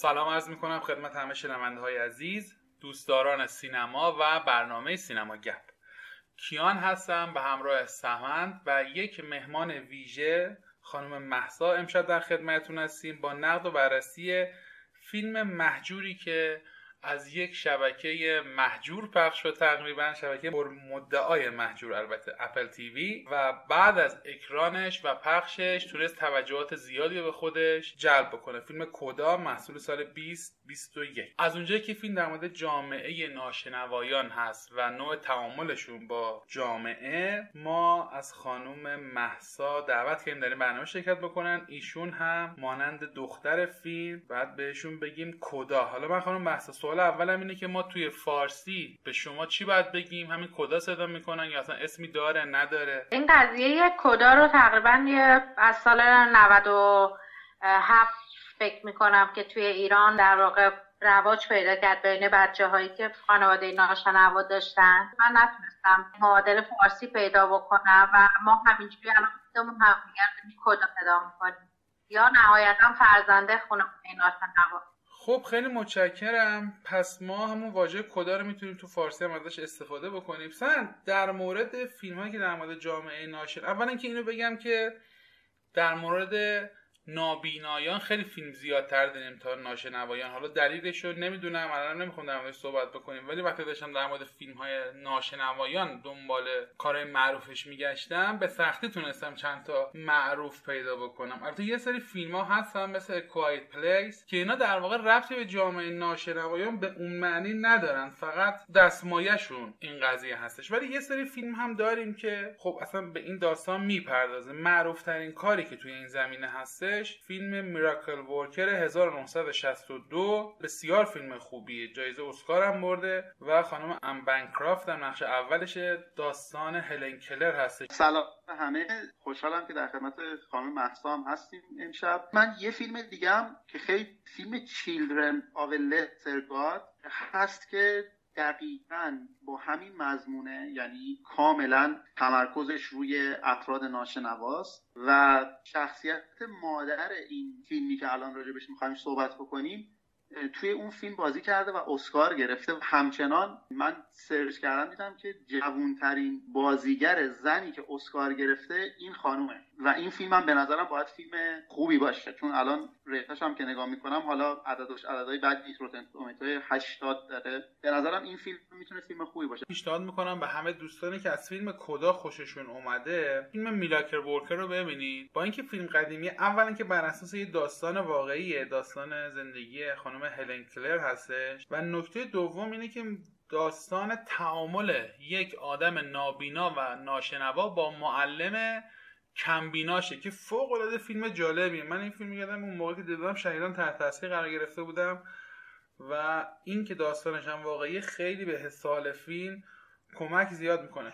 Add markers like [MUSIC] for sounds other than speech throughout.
سلام عرض می‌کنم خدمت همه شنونده های عزیز دوستداران سینما و برنامه سینما گپ. کیان هستم به همراه سمند و یک مهمان ویژه خانم محسا امشب در خدمتتون هستیم با نقد و بررسی فیلم محجوری که از یک شبکه محجور پخش شد تقریبا شبکه مدعای محجور البته اپل تیوی و بعد از اکرانش و پخشش تونست توجهات زیادی به خودش جلب بکنه. فیلم کدا محصول سال 2021 از اونجایی که فیلم در مورد جامعه ناشنوایان هست و نوع تعاملشون با جامعه ما از خانوم محسا دعوت کردیم در این برنامه شرکت بکنن. ایشون هم مانند دختر فیلم بعد بهشون بگیم کدا. حالا من خانم محسا سوال اولم اینه که ما توی فارسی به شما چی باید بگیم؟ همین کدا صدا می‌کنن یا اصلا اسمی داره نداره؟ این قضیه کدا رو تقریبا از سال 97 فکر می‌کنم که توی ایران در واقع رواج پیدا کرد بین بچه هایی که خانواده ناشنوا داشتن. من نتونستم معادل فارسی پیدا بکنم و ما همینجوری الان خودمون هم کدا صدا می‌کنیم. یا نهایتا فرزنده خانواده ناشنوا خب خیلی متشکرم. پس ما همون واژه کدا رو می‌تونیم تو فارسی هم ازش استفاده بکنیم. سن در مورد فیلم هایی که در مورد جامعه ناشر اولا که اینو بگم که در مورد نابینایان خیلی فیلم زیادتر داریم تا ناشنوایان. حالا دلیلش رو نمی‌دونم الان نمی‌خوام در موردش صحبت بکنیم ولی وقتی داشتم در مورد فیلم های ناشنوایان دنبال کار معروفش میگشتم به سختی تونستم چند تا معروف پیدا بکنم. البته یه سری فیلم ها هستن مثل کوایت پلیس که اینا در واقع ربطی به جامعه ناشنوایان به اون معنی ندارن فقط دستمایهشون این قضیه هستش. ولی یه سری فیلم هم داریم که خب اصلا به این داستان می‌پردازه. معروف ترین کاری که توی این زمینه فیلم میراکل ورکر 1962 بسیار فیلم خوبیه جایزه اسکار هم برده و خانم ام بنکرافت در نقش اولش داستان هلن کلر هست سلام همه. خوشحالم که در خدمت خانم مهسا هم هستیم امشب. من یه فیلم دیگه هم که خیلی فیلم Children of a Lesser هست که دقیقا با همین مضمونه یعنی کاملا تمرکزش روی افراد ناشنواست و شخصیت مادر این فیلمی که الان راجبش می‌خوایم صحبت بکنیم توی اون فیلم بازی کرده و اسکار گرفته. همچنان من search کردم دیدم که جوونترین بازیگر زنی که اسکار گرفته این خانومه. و این فیلم هم به نظرم باید فیلم خوبی باشه چون الان ریتاش هم که نگاه می‌کنم حالا عددش عددهای بعد نیست روتن تومیتوی 80 داره. به نظرم این فیلم می‌تونه فیلم خوبی باشه. پیشنهاد می‌کنم به همه دوستانی که از فیلم کدا خوششون اومده فیلم میلاکر ورکر رو ببینید. با اینکه فیلم قدیمی اولا که بر اساس یه داستان واقعیه داستان زندگی خانم هلن کلر هستش. و نکته دوم اینه که داستان تعامل یک آدم نابینا و ناشنوا با معلم کمبیناشه که فوق العاده فیلم جالبیه. من این فیلم یادم اون موقع که دیدم شهیدان تحت تاثیر قرار گرفته بودم و این که داستانش هم واقعی خیلی به حسال فیلم کمک زیاد می‌کنه.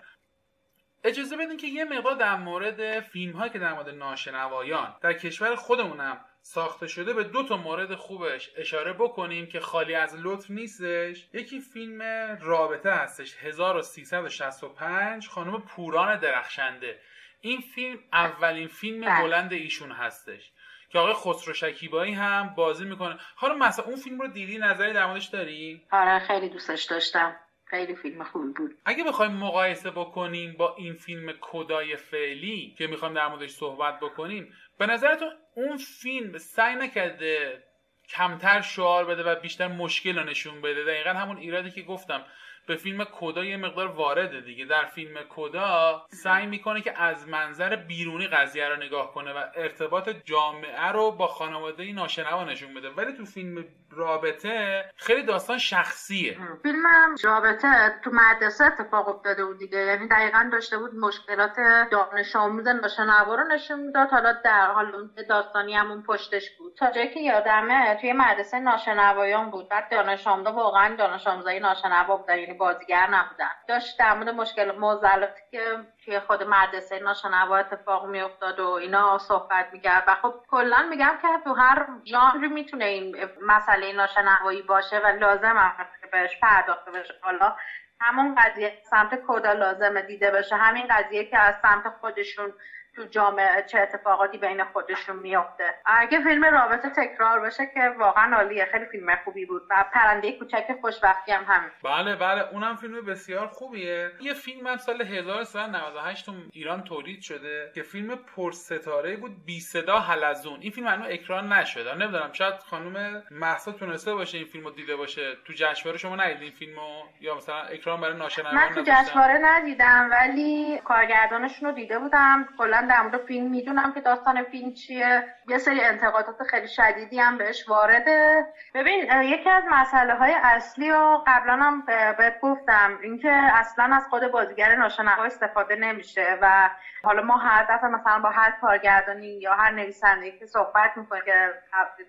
اجازه بدین که یه مقدار در مورد فیلم که در مورد ناشنوایان در کشور خودمونم ساخته شده به دو تا مورد خوبش اشاره بکنیم که خالی از لطف نیستش. یکی فیلم رابطه هستش 1365 خانم پوران درخشنده. این فیلم اولین فیلم بله. بلند ایشون هستش. که آقای خسرو شکیبایی هم بازی می‌کنه. حالا مثلا اون فیلم رو دیدی؟ نظری در موردش داری؟ آره خیلی دوستش داشتم. خیلی فیلم خوبی بود. اگه بخوایم مقایسه بکنیم با این فیلم کدای فعلی که می‌خوایم در موردش صحبت بکنیم به نظرتون اون فیلم سعی نکرده کمتر شعار بده و بیشتر مشکل رو نشون بده؟ دقیقا همون ایرادی که گفتم. به فیلم کدا یه مقدار وارده دیگه. در فیلم کدا سعی می‌کنه که از منظر بیرونی قضیه رو نگاه کنه و ارتباط جامعه رو با خانواده ناشنوا نشون بده. ولی تو فیلم رابطه خیلی داستان شخصیه. فیلم رابطه تو مدرسه اتفاق افتاده بود دیگه. یعنی دقیقا داشته بود مشکلات دانش آموز ناشنوا رو نشون می‌داد. حالا در حال داستانی همون پشتش بود. تا جایی که یادمه توی مدرسه ناشنوایان بود. بعد دانش آموزا واقعا دانش آموزای ناشنوا بودن. یعنی بازیگر نبودن. داشت در مورد مشکل موزلاتی که توی خود مدرسه ناشنوا اتفاق میافتاد و اینا صحبت می‌کرد. و خب کلا میگم که تو هر ژانری می‌تونه این مسئله ناشنوایی باشه و لازم که بهش پرداخته بشه. حالا همون قضیه سمت کدا لازمه دیده بشه. همین قضیه که از سمت خودشون تو جامعه چه اتفاقاتی بین خودشون میفته اگه فیلم رابطه تکرار باشه که واقعا عالیه. خیلی فیلم خوبی بود و پرنده کوچک خوشبختی هم همین. بله بله. اونم فیلم بسیار خوبیه. یه فیلم هم سال 1398 تو ایران تولید شده که فیلم پرستاره بود بی صدا حلزون. این فیلم هنوز اکران نشده. نمی‌دونم شاید خانم محسا تونسته باشه این فیلمو دیده باشه. تو جشنواره شما ندیدین این فیلمو؟ یا مثلا اکران برای ناشنوان من تو جشنواره ندیدم ولی کارگردانشون رو دیده بودم. کلا در مورد فیلم. می‌دونم که داستان فیلم چیه. یه سری انتقادات خیلی شدیدی هم بهش وارده. ببین یکی از مسئله های اصلی و قبلا هم بهت گفتم اینکه اصلا از خود بازیگر ناشنوا استفاده نمیشه و حالا ما هر دفعه مثلا با هر کارگردانی یا هر نویسنده که صحبت می‌کنه که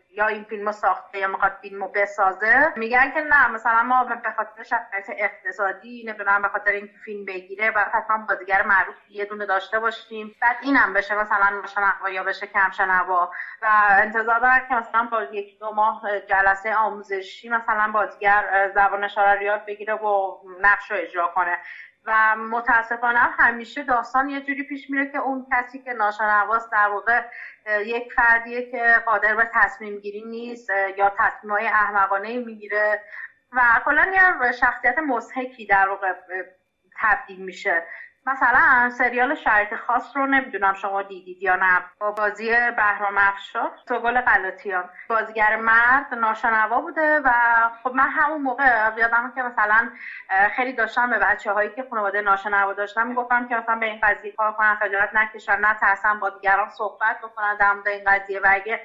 یا این فیلمو ساخته یا می‌خواد فیلمو بسازه میگن که نه مثلا ما به خاطر شرایط اقتصادی نمی‌دونم به خاطر اینکه فیلم بگیره و حتما بازیگر معروف یه دونه داشته باشیم. بعد اینم بشه مثلا ناشنوا یا بشه کم شنوا. و انتظار دارن که مثلا با یک دو ماه جلسه آموزشی مثلا بازیگر زبان اشاره یاد بگیره و نقش رو اجرا کنه. و متاسفانه همیشه داستان یه جوری پیش میره که اون کسی که ناشنواست در واقع یک فردیه که قادر به تصمیم گیری نیست یا تصمیم های احمقانه می‌گیره. و کلا یه شخصیت مزهکی در واقع تبدیل میشه. مثلا سریال شرط خاص رو نمی‌دونم شما دیدید یا نه. با بازی بهرام افشار گل غلاطیان. بازیگر مرد ناشنوا بوده و خب من همون موقع یادم که مثلا خیلی داشتم به بچه هایی که خانواده ناشنوا داشتم می‌گفتم که مثلا به این قضیه کار کنن خجالت نکشن ترسن با دیگران صحبت بکنن در این قضیه. و اگه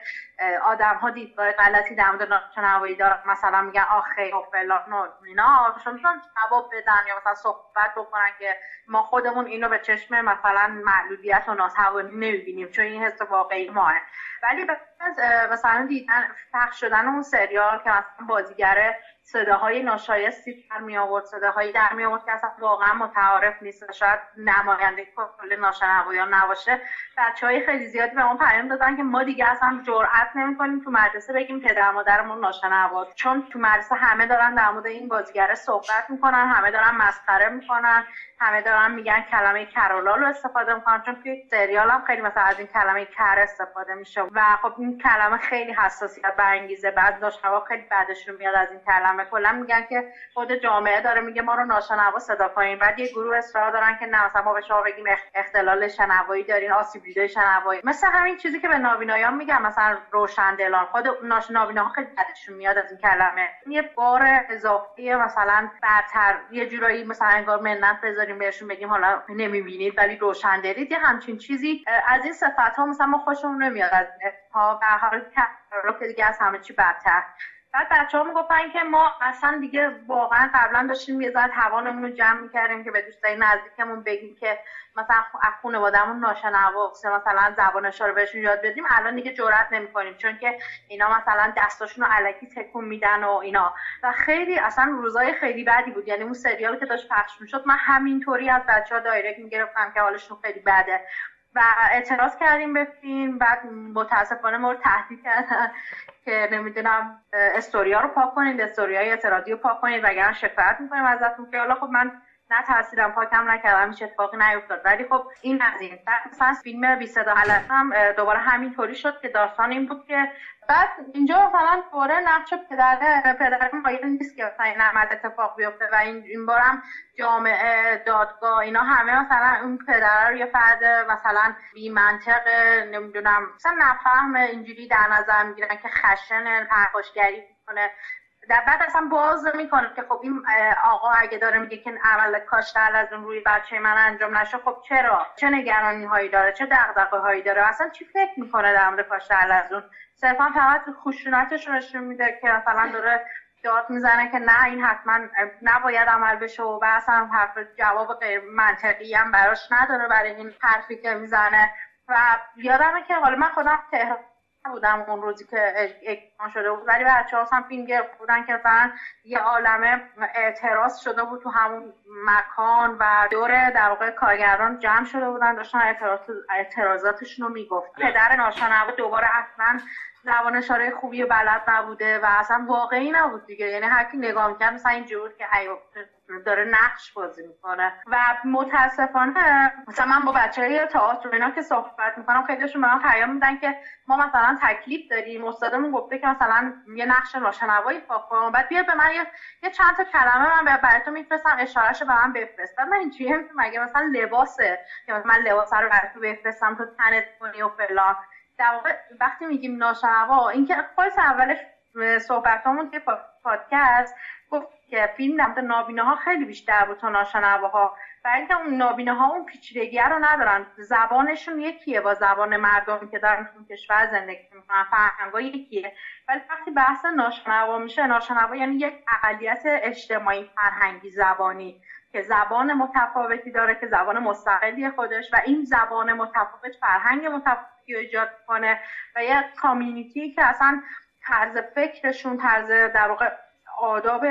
آدم ها دیدگاه غلطی در مورد ناشنوایی دارن. مثلا میگن آخه و فلان اینا. شما جواب بدن یا مثلا صحبت بکنن که ما خودمون اینو به چشم مثلا معلولیت و ناسوانی نمی‌بینیم چون این حس واقعی ماه. ولی از مثلا دیدن پخش شدن اون سریال که مثلا بازیگر صداهای ناشایستی در می آورد صداهایی در می آورد که اصلا واقعا متعارف نیست شاید نماینده کل ناشنوایان نباشه. بچه های خیلی زیادی به اون پیام دادن که ما دیگه اصلا جرئت نمی‌کنیم تو مدرسه بگیم پدر مادرمون ناشنوا چون تو مدرسه همه دارن در مورد این بازیگر صحبت می‌کنن همه دارن مسخره می‌کنن. همه دارن میگن کلمه کرولا رو استفاده می‌کنن چون توی سریال هم خیلی مثلا از این کلمه کر استفاده میشه. و خب این کلمه خیلی حساسیت برانگیزه بعد ناشنوا خیلی بعدشون میاد از این کلمه. کلا میگن که خود جامعه داره میگه ما رو ناشنوا صدا کنیم. بعد یه گروه اصرار دارن که نه مثلا ما به شما بگیم اختلال شنوایی دارین آسیب دیده شنوایی. مثل همین چیزی که به نابینایان میگن مثلا روشندلان خود نابیناها خیلی بعدشون میاد از این کلمه. یه بار اضافی مثلا برتر یه جورایی مثلا انگار منت بذاریم بهشون بگیم حالا نمی‌بینید ولی روشندلید یه همچین چیزی از این صفت ها مثلا ما خوشمون نمیاد. از ها به حال که دیگه از همه چی بدتر. بعد بچه ها می‌گفتن که ما اصلا دیگه واقعا قبلا داشتیم یه ذره توانمون رو جمع می‌کردیم که به دوستای نزدیکمون بگیم که مثلا از خانوادهمون ناشنوا مثلا زبانش رو بهشون یاد بدیم. الان دیگه جرئت نمی‌کنیم چون که اینا مثلا دستاشون رو علکی تکون میدن و اینا. و خیلی اصلا روزای خیلی بدی بود. یعنی اون سریالی که داشت پخش می‌شد من همینطوری از بچه ها دایرکت می‌گرفتم که حالشون خیلی بده. و اعتراض کردیم به فیلم. بعد متاسفانه ما رو تهدید کردن [LAUGHS] که نمی‌دونم استوریا رو پاک کنید استوریای اعتراضی رو پاک کنید. وگرنه شکایت می‌کنیم ازتون که حالا خب من نه تحصیلم پاکم نکردم هیچ اتفاقی نیفتاد. ولی خب این از این. مثلا فیلم بی صدا هم دوباره همینطوری شد که داستان این بود که بعد اینجا مثلا دوباره نقش پدر پدر مایل نیست که مثلا این عمل اتفاق بیفته و این این بارم جامعه دادگاه اینا همه مثلا اون پدر رو یه فرد مثلا بی منطق نمی‌دونم مثلا نفهم اینجوری در نظر می‌گیرن که خشن پرخاشگری می‌کنه. در بعد اصلا باز می‌کنه که خب این آقا اگه داره میگه که عمل کاشتر از اون روی بچه من انجام نشه خب چرا؟ چه نگرانی هایی داره؟ چه دغدغه هایی داره؟ اصلا چی فکر می‌کنه در مورد کاشتر از اون؟ صرفا فقط خشونتش رو نشون میده که مثلا داره داد می‌زنه که نه این حتما نباید عمل بشه و اصلا حرف جواب غیر منطقی هم براش نداره برای این حرفی که می‌زنه. و یادمه که حالا من خودم تهران بودم اون روزی که شده بود. ولی بچه ها هم فیلم گرفته بودن که مثلا یه عالمه اعتراض شده بود تو همون مکان و دور در واقع کارگران جمع شده بودن داشتن اعتراض اعتراضاتشون رو می‌گفت پدر ناشنوا دوباره اصلا زبان اشاره خوبی و بلد نبوده و اصلا واقعی نبود دیگه. یعنی هر کی نگاه می‌کرد مثلا اینجور که داره نقش بازی می‌کنه. و متاسفانه مثلا من با بچه های تئاتر اینا که صحبت می‌کنم خیلیشون به من پیام میدن که ما مثلا تکلیف داریم. استادمون گفته که مثلا یه نقش ناشنوایی پا کن بعد بیا به من یه, یه چند تا کلمه من برای تو میفرستم اشارهشو به من بفرست. من اینجوری مگه مثلا لباسه؟ که من لباس رو برای تو بفرستم تو تنت کنی و فلان. در واقع وقتی میگیم ناشنوا اینکه خودت اولش صحبتامون که پادکست گفت که فیلم در نابینه ها خیلی بیشتر بود تا ناشنواها برای اینکه اون نابینه ها اون پیچیدگی رو ندارن. زبانشون یکیه با زبان مردمی که دارن تو کشور زندگی می‌کنن. فرهنگا یکیه. ولی وقتی بحث ناشنوا میشه ناشنوا یعنی یک اقلیت اجتماعی فرهنگی زبانی که زبان متفاوتی داره که زبان مستقلی خودش و این زبان متفاوت فرهنگ متفاوتی ایجاد کنه و یه کامیونیتی که اصلا طرز فکرشون طرز در واقع آداب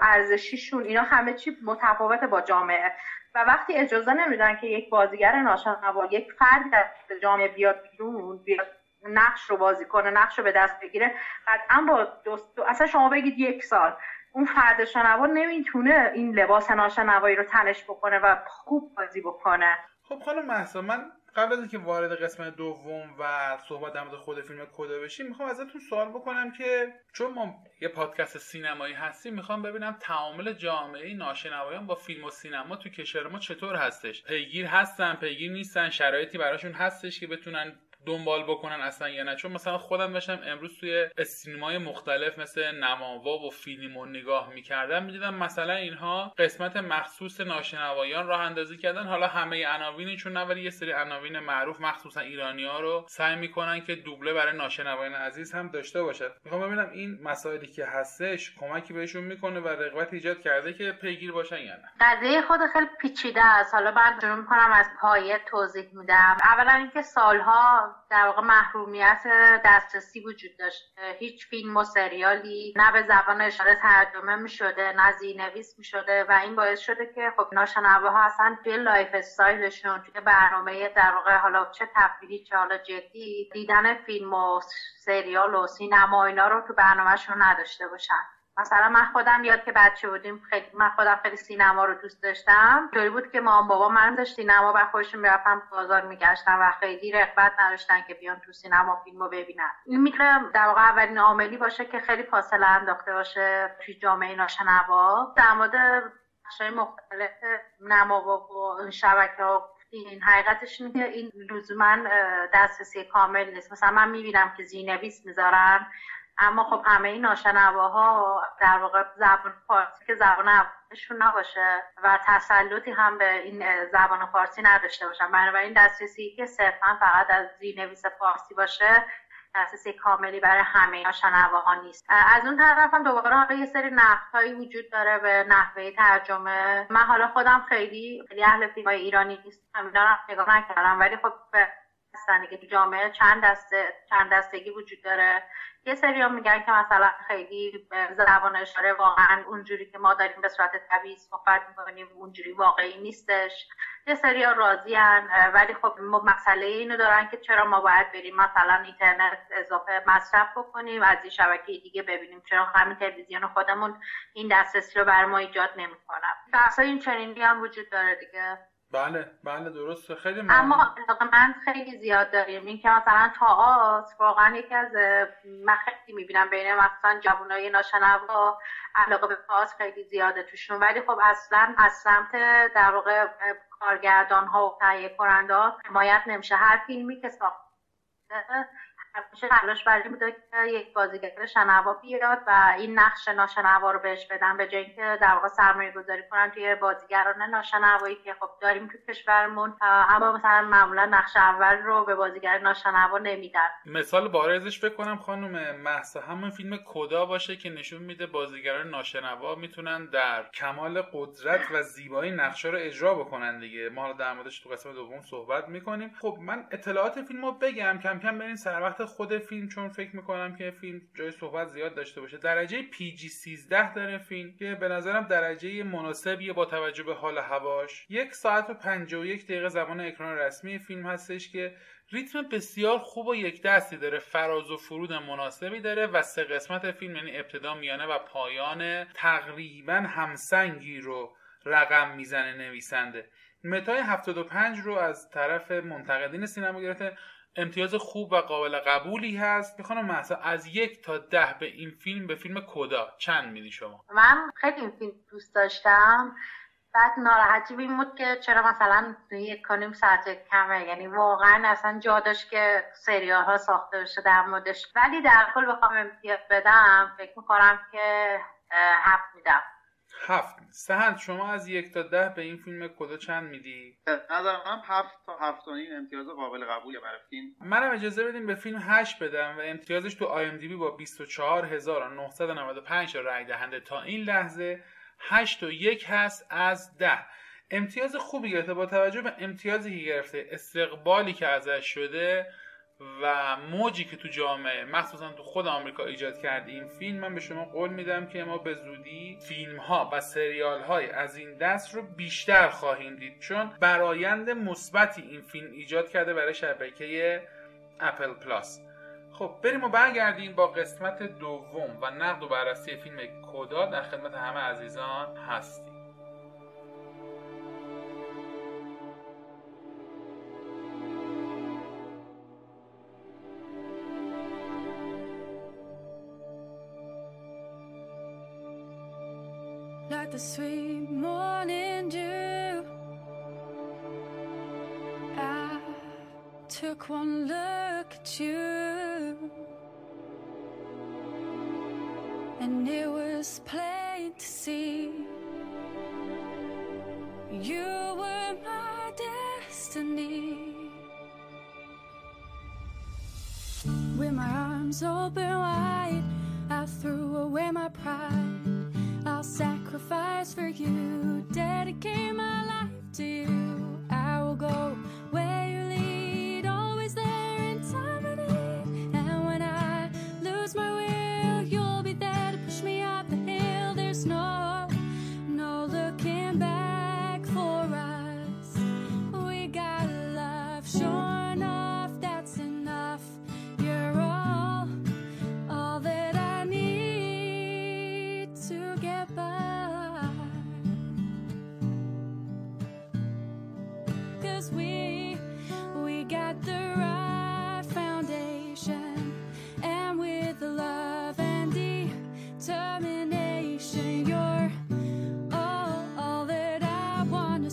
ارزشیشون اینا همه چی متفاوت با جامعه. و وقتی اجازه نمیدن که یک بازیگر ناشنوا یک فرد در جامعه بیاد بیرون بیاد نقش رو بازی کنه نقش رو به دست بگیره قطعا با دوست اصلا شما بگید یک سال. اون فرد شنوا نمی‌تونه این لباس ناشنوایی رو تنش بکنه و خوب بازی بکنه. خب خانم محسا من قبل از اینکه وارد قسمت دوم و صحبت در خود فیلم کدا بشیم می‌خوام ازتون سوال بکنم که چون ما یه پادکست سینمایی هستیم می‌خوام ببینم تعامل جامعه ناشنوایان با فیلم و سینما تو کشور ما چطور هستش؟ پیگیر هستن پیگیر نیستن شرایطی براشون هستش که بتونن دنبال بکنن اصلا یا نه. چون مثلا خودم داشتم امروز توی سینمای مختلف مثل نماوا و فیلم و نگاه می‌کردم می‌دیدم مثلا اینها قسمت مخصوص ناشنوایان راه اندازی کردن. حالا همه عناوینشون نه ولی یه سری عناوین معروف مخصوصا ایرانی ها رو سعی می‌کنن که دوبله برای ناشنوایان عزیز هم داشته باشد می‌خوام ببینم این مسائلی که هستش کمکی بهشون می‌کنه و رغبت ایجاد کرده که پیگیر باشن یا نه. قضیه خود خیلی پیچیده است. حالا بعد شروع می‌کنم از پایه توضیح میدم. اولا اینکه سالها در واقع محرومیت دسترسی وجود داشته هیچ فیلم و سریالی نه به زبان اشاره ترجمه می شده نه زیرنویس می شده و این باعث شده که خب ناشنواها اصلا توی lifestyle شون توی برنامه در واقع حالا چه تفریحی چه حالا جدی دیدن فیلم و سریال و سینما اینا رو تو برنامهشون نداشته باشن. مثلا من خودم یادمه که بچه بودیم خیلی من خودم خیلی سینما رو دوست داشتم. طوری بود که مامان بابا منو میذاشتن سینما و خودشون می‌رفتم بازار میگشتن و خیلی رغبت نداشتن که بیان تو سینما فیلم رو ببینن. این می‌تونه در واقع اولین عاملی باشه که خیلی فاصله انداخته باشه توی جامعه ناشنوا. در مورد بخشای مختلف نما و شبکه ها این حقیقتش اینه که این لزوما دسترسی کامل نیست. مثلا من می‌بینم که زینویس می‌ذارن. اما خب همه این ناشنواها در واقع زبان فارسی که زبان اولشون نباشه و تسلطی هم به این زبان فارسی نداشته باشن. بنابراین دسترسی که صرفا فقط از زیرنویس فارسی باشه دسترسی کاملی برای همه ناشنواها نیست. از اون طرف هم دوباره حالا یه سری نقدهایی وجود داره به نحوه ترجمه. من حالا خودم خیلی خیلی اهل فیلم ایرانی نیستم. اینا نگاه نکردم. ولی خب هستن که تو جامعه. چند دسته چند دستگی وجود داره. یه سری هم میگن که مثلا خیلی زبان اشاره واقعا اونجوری که ما داریم به صورت طبیعی صحبت می‌کنیم اونجوری واقعی نیستش. یه سری ها راضی ولی خب مسئله اینو دارن که چرا ما باید بریم مثلا اینترنت اضافه مصرف بکنیم از این شبکه دیگه ببینیم چرا همین تلویزیون خودمون این دسترسی رو بر ما ایجاد نمی‌کنم بحث این چنینی هم وجود داره دیگه. بله بله درسته. خیلی اما من خیلی زیاد داریم. این که مثلا تاعت واقعا یکی از من خیلی می‌بینم بین مثلا جوانای ناشنوا علاقه به تاعت خیلی زیاده توشون. ولی خب اصلا از سمت در واقع کارگردان ها و تهیه کننده ها حمایت نمیشه. هر فیلمی که ساخته همیشه تلاش برای بوده که یک بازیگر شنوا بیاد و این نقش ناشنوا رو بهش بدن به جای اینکه در واقع سرمایه گذاری کنن توی بازیگران ناشنوایی که خب داریم تو کشورمون اما مثلا معمولا نقش اول رو به بازیگر ناشنوا نمیدن. مثال بارزش فکر کنم خانم محسا همون فیلم کدا باشه که نشون میده بازیگران ناشنوا می‌تونن در کمال قدرت و زیبایی نقشه رو اجرا بکنن دیگه. ما در موردش تو قسمت دوم صحبت می‌کنیم. خب من اطلاعات فیلم رو بگم کم کم بریم سر وقت قسمت خود فیلم چون فکر می‌کنم که فیلم جای صحبت زیاد داشته باشه. درجه جی 13 داره فیلم که به نظرم درجه مناسبیه با توجه به حال هواش. یک ساعت و 51 دقیقه زمان اکران رسمی فیلم هستش که ریتم بسیار خوب و یک دستی داره. فراز و فرود مناسبی داره و سه قسمت فیلم یعنی ابتدا میانه و پایان تقریبا همسنگی رو رقم می‌زنه نویسنده. متای 75 رو از طرف منتقدین سینما گرفته. امتیاز خوب و قابل قبولی هست. خانم محسا از یک تا ده به این فیلم به فیلم کدا؟ چند میدی شما؟ من خیلی این فیلم دوست داشتم. بعد ناراحتی این بود که چرا مثلا یک کنیم ساعت کمه. یعنی واقعا اصلا جا داشت که سریال ها ساخته بشه در موردش. ولی در کل بخوام امتیاز بدم. فکر می‌کنم که هفت میدم. هفت سهند شما از یک تا ده به این فیلم کدا چند میدی؟ نظر من هفت تا هفت و امتیاز قابل قبوله برای فیلم. منم اجازه بدیم به فیلم هشت بدم و امتیازش تو آی ام دی بی با 24995 رای دهنده تا این لحظه. هشت و یک هست از ده. امتیاز خوبی گرفته. با توجه به امتیازی که گرفته استقبالی که ازش شده و موجی که تو جامعه مخصوصا تو خود آمریکا ایجاد کرده این فیلم من به شما قول میدم که ما به زودی فیلم ها و سریال های از این دست رو بیشتر خواهیم دید. چون برایند مثبتی این فیلم ایجاد کرده برای شبکه اپل پلاس. خب بریم و برگردیم با قسمت دوم و نقد و بررسی فیلم کدا در خدمت همه عزیزان هستیم. The sweet morning dew. I took one look at you And it was plain to see. You were my destiny. With my arms open wide I threw away my pride. I'll sacrifice for you, dedicate my life to you. I will go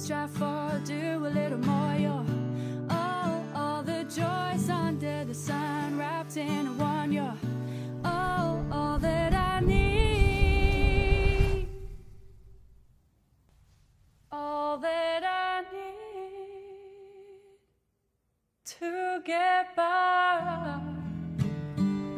strive for. Do a little more, you're oh, all, all the joys under the sun wrapped in one. You're all, all that I need. All that I need to get by.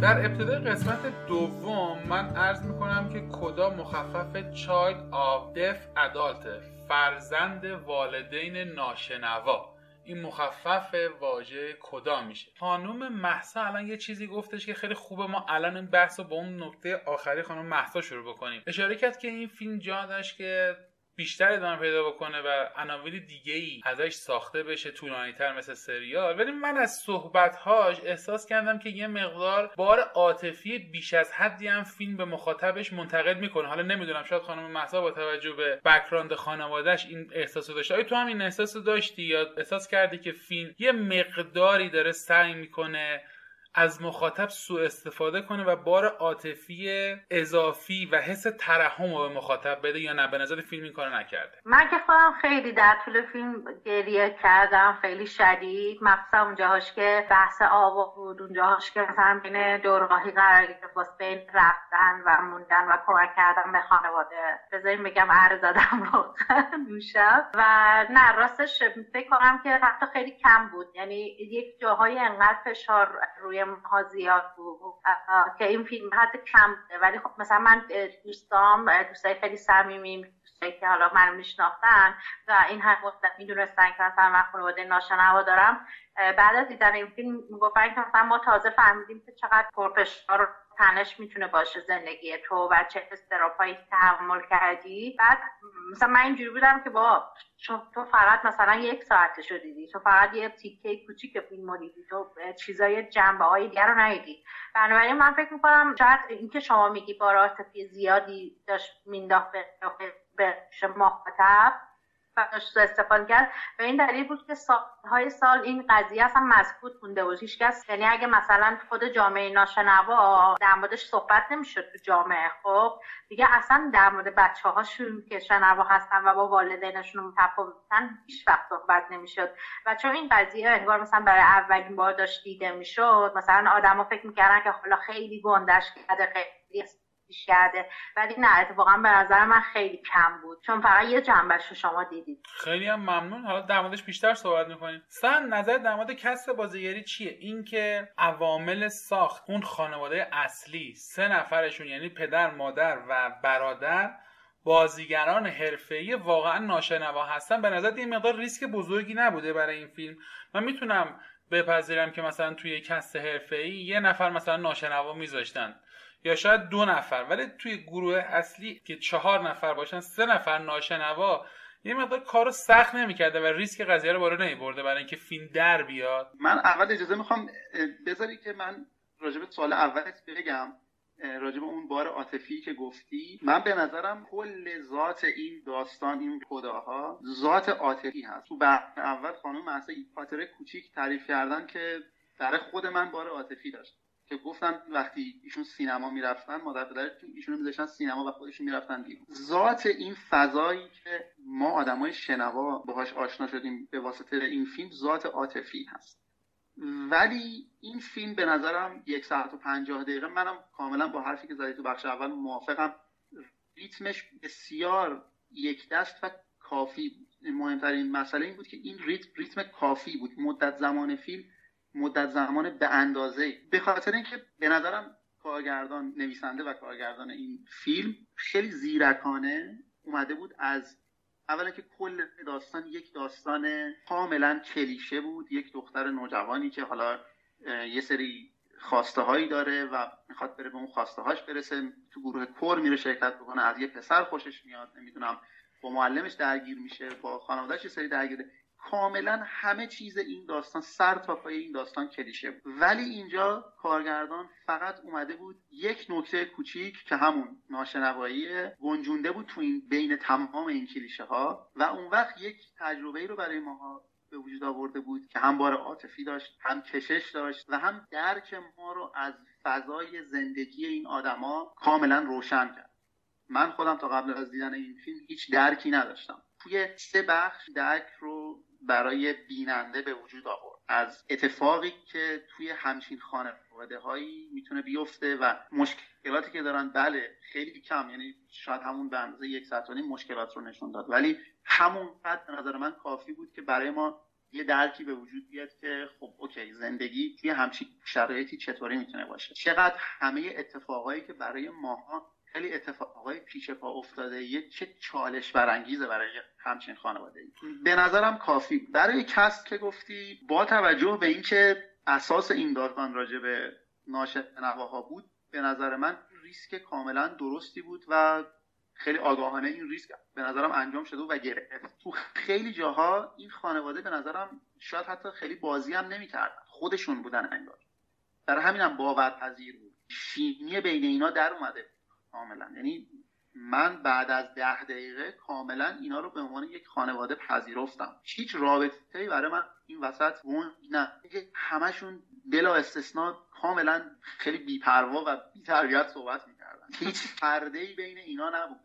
در ابتدای قسمت دوم من عرض می‌کنم که کدا مخفف Child of Deaf Adult فرزند والدین ناشنوا. این مخفف واژه کدا میشه. خانوم محسا الان یه چیزی گفتش که خیلی خوبه ما الان این بحث رو با اون نکته آخری خانم محسا شروع بکنیم. اشاره کرد که این فیلم جا داشت که بیشتر ادامه پیدا بکنه و عناوین دیگه ای ازش ساخته بشه طولانی تر مثل سریال. ولی من از صحبتهاش احساس کردم که یه مقدار بار عاطفی بیش از حدی هم فیلم به مخاطبش منتقل می‌کنه. حالا نمی‌دونم شاید خانم محسا با توجه به بکراند خانوادهش این احساس داشته آیا تو هم این احساس داشتی؟ یا احساس کردی که فیلم یه مقداری داره سعی می‌کنه از مخاطب سوء استفاده کنه و بار عاطفی اضافی و حس ترحم رو به مخاطب بده یا نه. به نظر فیلم این کارو نکرده. من که خودم خیلی در طول فیلم گریه کردم. خیلی شدید. مخصوصا اونجاهاش که بحث آوا بود. اونجاهاش که مثلا بین دورگاهی قرار گرفت بین رفتن و موندن و کمک کردن به خانواده. بذاریم بگم اره زدم رو [LAUGHS] دوشم و نه راستش فکر کنم که حتی خیلی کم بود. یعنی یک جاهای انقدر فشار روی ماها زیاد بود که این فیلم حتی کم ولی خب مثلا من دوستام دوستای خیلی صمیمی دوستایی که حالا من میشناختن و این هم می‌دونستن که مثلا من خانواده ناشنوا دارم. بعد از دیدن این فیلم می‌گفتن که مثلا ما تازه فهمیدیم که چقدر پرفشار تنش می‌تونه باشه زندگی تو و چه استراپایی تحمل کردی. بعد مثلا من اینجوری بودم که با تو فقط مثلا یک ساعت شدیدی دیدی. تو فقط یه تیکه کوچیک فیلم دیدی. تو چیزای جنبه های دیگر رو ندیدی. بنابراین من فکر می‌کنم شاید اینکه شما میگی بار عاطفی زیادی داشت مینداخت به مخاطب داشت استفاده کرد به این دلیل بود که سالهای سال این قضیه اصلا مسکوت مونده بود. هیچکس یعنی اگه مثلا خود جامعه ناشنوا در موردش صحبت نمی‌شد تو جامعه خب؟ دیگه اصلا در مورد بچه هاشون که شنوا هستن و با والدینشون متفاوتن هیچ وقت صحبت نمی‌شد. و چون این قضیه انگار مثلا برای اولین بار داشت دیده می‌شد مثلا آدما فکر می‌کردن که حالا خیلی گندش کرده خیلی پیش کرده. ولی نه اتفاقا به نظر من خیلی کم بود. چون فقط یه جنبش رو شما دیدید. خیلی هم ممنون. حالا در موردش بیشتر صحبت می‌کنیم. سن نظر در مورد کسب بازیگری چیه؟ اینکه عوامل ساخت اون خانواده اصلی سه نفرشون یعنی پدر مادر و برادر بازیگران حرفه‌ای واقعا ناشنوا هستن. به نظر این مقدار ریسک بزرگی نبوده برای این فیلم؟ من می‌تونم بپذیرم که مثلا توی کست حرفه‌ای یه نفر مثلا ناشنوا میذاشتن. یا شاید دو نفر. ولی توی گروه اصلی که چهار نفر باشن سه نفر ناشنوا یه مقدار کارو سخت نمی‌کرده و ریسک قضیه رو بالا نمیبرده برای اینکه فیلم در بیاد. من اول اجازه می‌خوام بذاری که من راجب سوال اولت بگم. راجب اون بار عاطفی که گفتی من به نظرم کل ذات این داستان این کداها ذات عاطفی هست. تو بعد اول خانم محسا خاطره کوچیک تعریف کردن که در خود من بار عاطفی داشت. که گفتن وقتی ایشون سینما می‌رفتن مادر پدرشون ایشون میذاشتن سینما و خودشون می‌رفتن بیرون. ذات این فضایی که ما آدمای شنوا باهاش آشنا شدیم به واسطه این فیلم ذات عاطفی هست. ولی این فیلم به نظرم یک ساعت و پنجاه دقیقه منم کاملا با حرفی که زدی تو بخش اول موافقم. ریتمش بسیار یک دست و کافی بود. مهمترین مسئله این بود که این ریتم ریتم کافی بود. مدت زمان فیلم مدت زمان به اندازه. به خاطر اینکه به نظرم کارگردان نویسنده و کارگردان این فیلم خیلی زیرکانه اومده بود از اولا که کل داستان یک داستان کاملا کلیشه بود. یک دختر نوجوانی که حالا یه سری خواسته هایی داره و می‌خواد بره به اون خواسته هاش برسه. تو گروه کور میره شرکت بکنه از یه پسر خوشش میاد. نمی‌دونم با معلمش درگیر میشه با خانوادهش یه سری درگیره. کاملا همه چیز این داستان سر تا پای این داستان کلیشه. بود ولی اینجا کارگردان فقط اومده بود یک نکته کوچیک که همون ناشنوایی گنجونده بود تو این بین تمام این کلیشه ها و اون وقت یک تجربه رو برای ماها به وجود آورده بود که هم بار عاطفی داشت هم کشش داشت و هم درک ما رو از فضای زندگی این آدما کاملا روشن کرد. من خودم تا قبل از دیدن این فیلم هیچ درکی نداشتم. توی سه بخش درک رو برای بیننده به وجود آورد. از اتفاقی که توی همچین خانواده هایی می‌تونه بیفته و مشکلاتی که دارن بله خیلی کم یعنی شاید همون به اندازه یک ساعت مشکلات رو نشون داد. ولی همون قدر به نظر من کافی بود که برای ما یه درکی به وجود بیاد که خب okay زندگی توی همچین شرایطی چطوری می‌تونه باشه. چقدر همه اتفاقایی که برای ماها خیلی اتفاقای پیش پا افتاده. یه چه چالش برانگیزه برای همچین خانواده ای به نظرم کافی برای cast که گفتی با توجه به اینکه اساس این داستان راجع به ناشنواها بود به نظر من ریسک کاملا درستی بود و خیلی آگاهانه این ریسک به نظرم انجام شده و گرفت. تو خیلی جاها این خانواده به نظرم شاید حتی خیلی بازی هم نمی‌کردن. خودشون بودن انگار. در همینم باورپذیر بود. شیمی بین اینا در اومده کاملا. یعنی من بعد از ده دقیقه کاملا اینا رو به عنوان یک خانواده پذیرفتم. هیچ رابطه برای من این وسط اون نه. همشون بلا استثنا کاملا خیلی بیپروا و بیتربیت صحبت می‌کردن. هیچ پرده ای بین اینا نبود.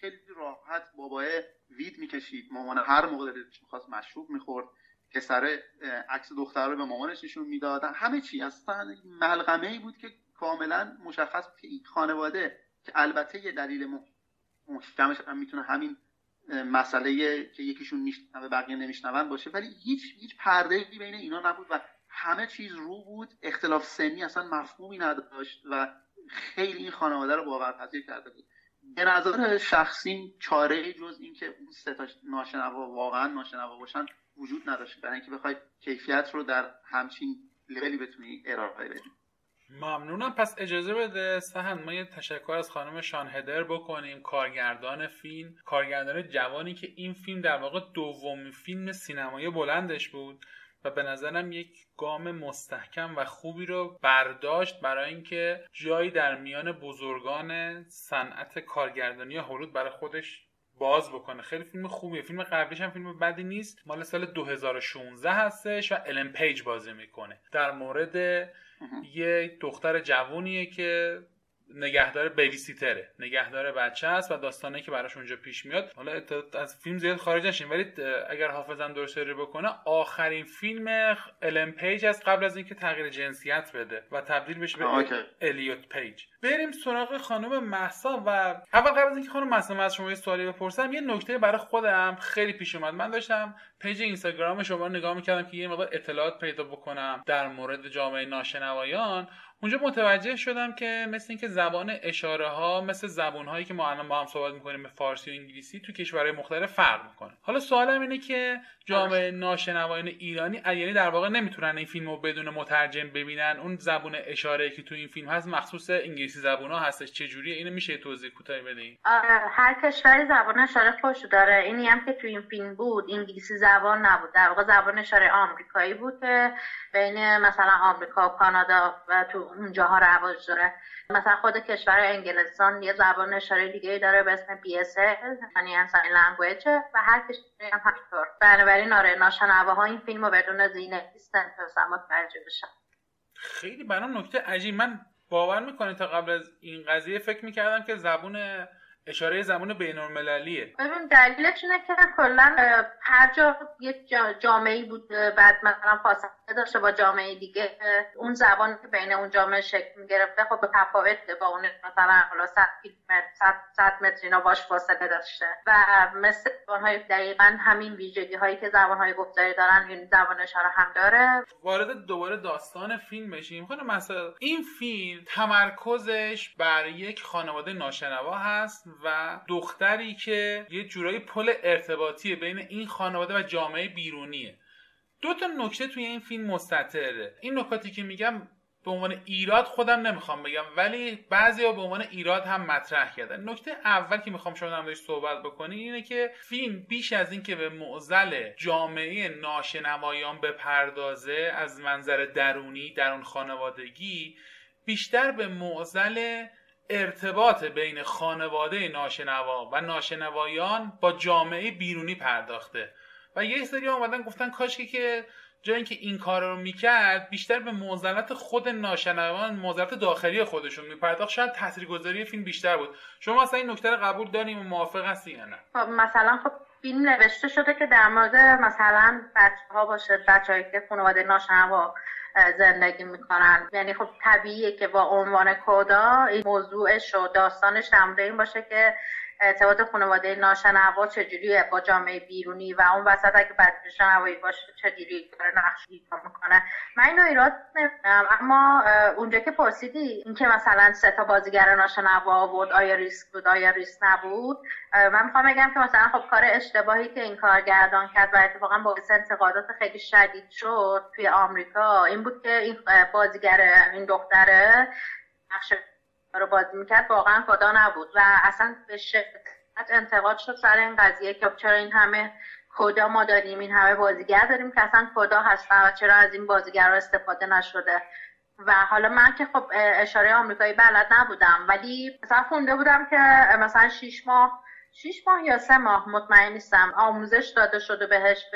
خیلی راحت باباه وید می‌کشید. مامان هر موقع دلش می‌خواست مشروب می‌خورد. پسر عکس دختر رو به مامانش نشون می‌دادن همه چی. اصلا ملغمه ای بود که کاملا مشخص بود که این خانواده که البته یه دلیل محکمش هم می‌تونه همین مسئله که یکیشون میشنوه بقیه نمیشنون باشه. ولی هیچ هیچ پرده بین اینا نبود و همه چیز رو بود. اختلاف سنی اصلا مفهومی نداشت و خیلی این خانواده رو باورپذیر کرده بود. به نظر شخصی چاره جز اینکه اون سه تا ناشنوا واقعا ناشنوا باشن وجود نداشت. برای اینکه بخوای کیفیت رو در همچین لولی بتونی ارائه بدی. ممنونم. پس اجازه بده سهن ما یه تشکر از خانم شان هدر بکنیم. کارگردان فیلم کارگردان جوانی که این فیلم در واقع دومین فیلم سینمایی بلندش بود و به نظرم یک گام مستحکم و خوبی رو برداشت برای اینکه جایی در میان بزرگان صنعت کارگردانی هولود برای خودش باز بکنه. خیلی فیلم خوبیه. فیلم قبلیش هم فیلم بدی نیست. مال سال 2016 هستش و الن پیج بازی می‌کنه. در مورد یه دختر جوونیه که نگهدار babysitter ه نگهدار بچه است و داستانه که براش اونجا پیش میاد. حالا از فیلم زیاد خارج نشیم ولی اگر حافظم درست یاری بکنه آخرین فیلم الن پیج از قبل از اینکه تغییر جنسیت بده و تبدیل بشه به الیوت پیج بریم سراغ خانم مهسا و اول قبل از اینکه خانم محسا از شما یه سوالی بپرسم یه نکته برای خودم خیلی پیش اومد. من داشتم پیج اینستاگرام شما نگاه می‌کردم که یه مقدار اطلاعات پیدا بکنم در مورد جامعه ناشنوایان. اونجا متوجه شدم که مثل اینکه زبان اشاره ها مثل زبان هایی که ما الان با هم صحبت می‌کنیم به فارسی و انگلیسی تو کشورهای مختلف فرق می‌کنه. حالا سوالم اینه که جامعه ناشنوایان ایرانی یعنی در واقع نمی‌تونن این فیلم رو بدون مترجم ببینن؟ اون زبون اشاره که تو این فیلم هست مخصوص انگلیسی زبون ها هستش چه جوریه اینو میشه توضیح کوتاهی بدین آره هر کشوری زبان اشاره خودشو داره. اینی هم که تو این فیلم بود انگلیسی زبان نبود. در واقع زبان اشاره آمریکایی بود که بین مثلا آمریکا و کانادا و تو اونجاها رواج داره. مثلا خود کشور انگلستان یه زبان اشاره دیگه داره به اسم BSL یعنی ساین لنگویج و هر کشوری هم همینطور. بنابراین آره ناشنواها این فیلم رو بدون زینه نیستن تا متوجه بشن. خیلی برام نکته عجیب. من باور می‌کنه تا قبل از این قضیه فکر می‌کردم که زبون اشاره زمان بین المللیه ببین دلیلش اینه که کلا هر جا یک جامعه بود بعد مثلا فاصله داشته با جامعه دیگه اون زبان که بین اون جامعه شکل می‌گرفته خب تفاوت با اون مثلا حالا 100 کیلومتر 100 متر اینا باش فاصله داشته. و مثل های دقیقا همین ویژگی هایی که زبان های گفتاری دارن این زبان اشاره هم داره. وارد دوباره داستان فیلم بشیم خب مثلا این فیلم تمرکزش بر یک خانواده ناشنوا هست. و دختری که یه جورایی پل ارتباطی بین این خانواده و جامعه بیرونیه. دو تا نکته توی این فیلم مستطره. این نکاتی که میگم به عنوان ایراد خودم نمی‌خوام بگم ولی بعضی ها به عنوان ایراد هم مطرح کردن. نکته اول که می‌خوام شما هم صحبت بکنی اینه که فیلم بیش از اینکه به معزل جامعه ناشنوایان بپردازه از منظر درونی درون خانوادگی بیشتر به معزل ارتباط بین خانواده ناشنوا و ناشنوایان با جامعه بیرونی پرداخته. و یه سری آمدن گفتن کاشکی که جای اینکه این کار رو می‌کرد بیشتر به موزلت خود ناشنوان موزلت داخلی خودشون میپرداخت. شاید تاثیرگذاری فیلم بیشتر بود. شما اصلا این نکته رو قبول داریم و موافق هستی یا نه؟ خب مثلا خب فیلم نوشته شده که در مورد مثلا بچه ها باشه بچه که خانواده ناشنوا. زندگی می‌کنن. یعنی خب طبیعیه که با عنوان کدا این موضوعش و داستانش در این باشه که ارتباط خانواده ناشنوا چجوری با جامعه بیرونی و اون وسط اگه بچه شنوایی باشه چجوری؟ داره نقش ایفا می‌کنه. من اینو ایراد نمی‌دونم. اما اونجا که پرسیدی اینکه مثلا سه تا بازیگر ناشنوا بود آیا ریسک بود آیا ریسک نبود من می‌خوام بگم که مثلا خب کار اشتباهی که این کارگردان کرد و اتفاقا باعث انتقادات خیلی شدید شد توی آمریکا این بود که این بازیگر این دختره نقش رو بازی می‌کرد واقعا خدا نبود. و اصلا به شدت انتقاد شد سر این قضیه که چرا این همه کدا ما داریم این همه بازیگر داریم که اصلا کدا هستن و چرا از این بازیگر استفاده نشده. و حالا من که خب اشاره آمریکایی بلد نبودم ولی مثلا خونده بودم که مثلا شیش ماه شیش ماه یا سه ماه مطمئن نیستم. آموزش داده شده بهش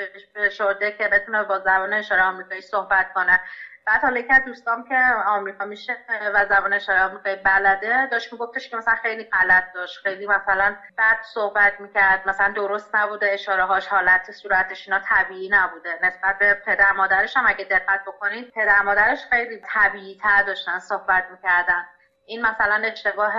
شده که بتونه با زبان اشاره آمریکایی صحبت کنه. بعد حالا که دوستام که آمریکا میشه و زبان اشاره آمریکایی بلده داشت میگفتش که مثلا خیلی غلط داشت. خیلی مثلا بعد صحبت می‌کرد. مثلا درست نبوده اشاره هاش حالت صورتش اینا طبیعی نبوده. نسبت به پدر مادرش هم اگه دقت بکنید پدر مادرش خیلی طبیعی تر داشتن صحبت می‌کردن. این مثلا اشتباه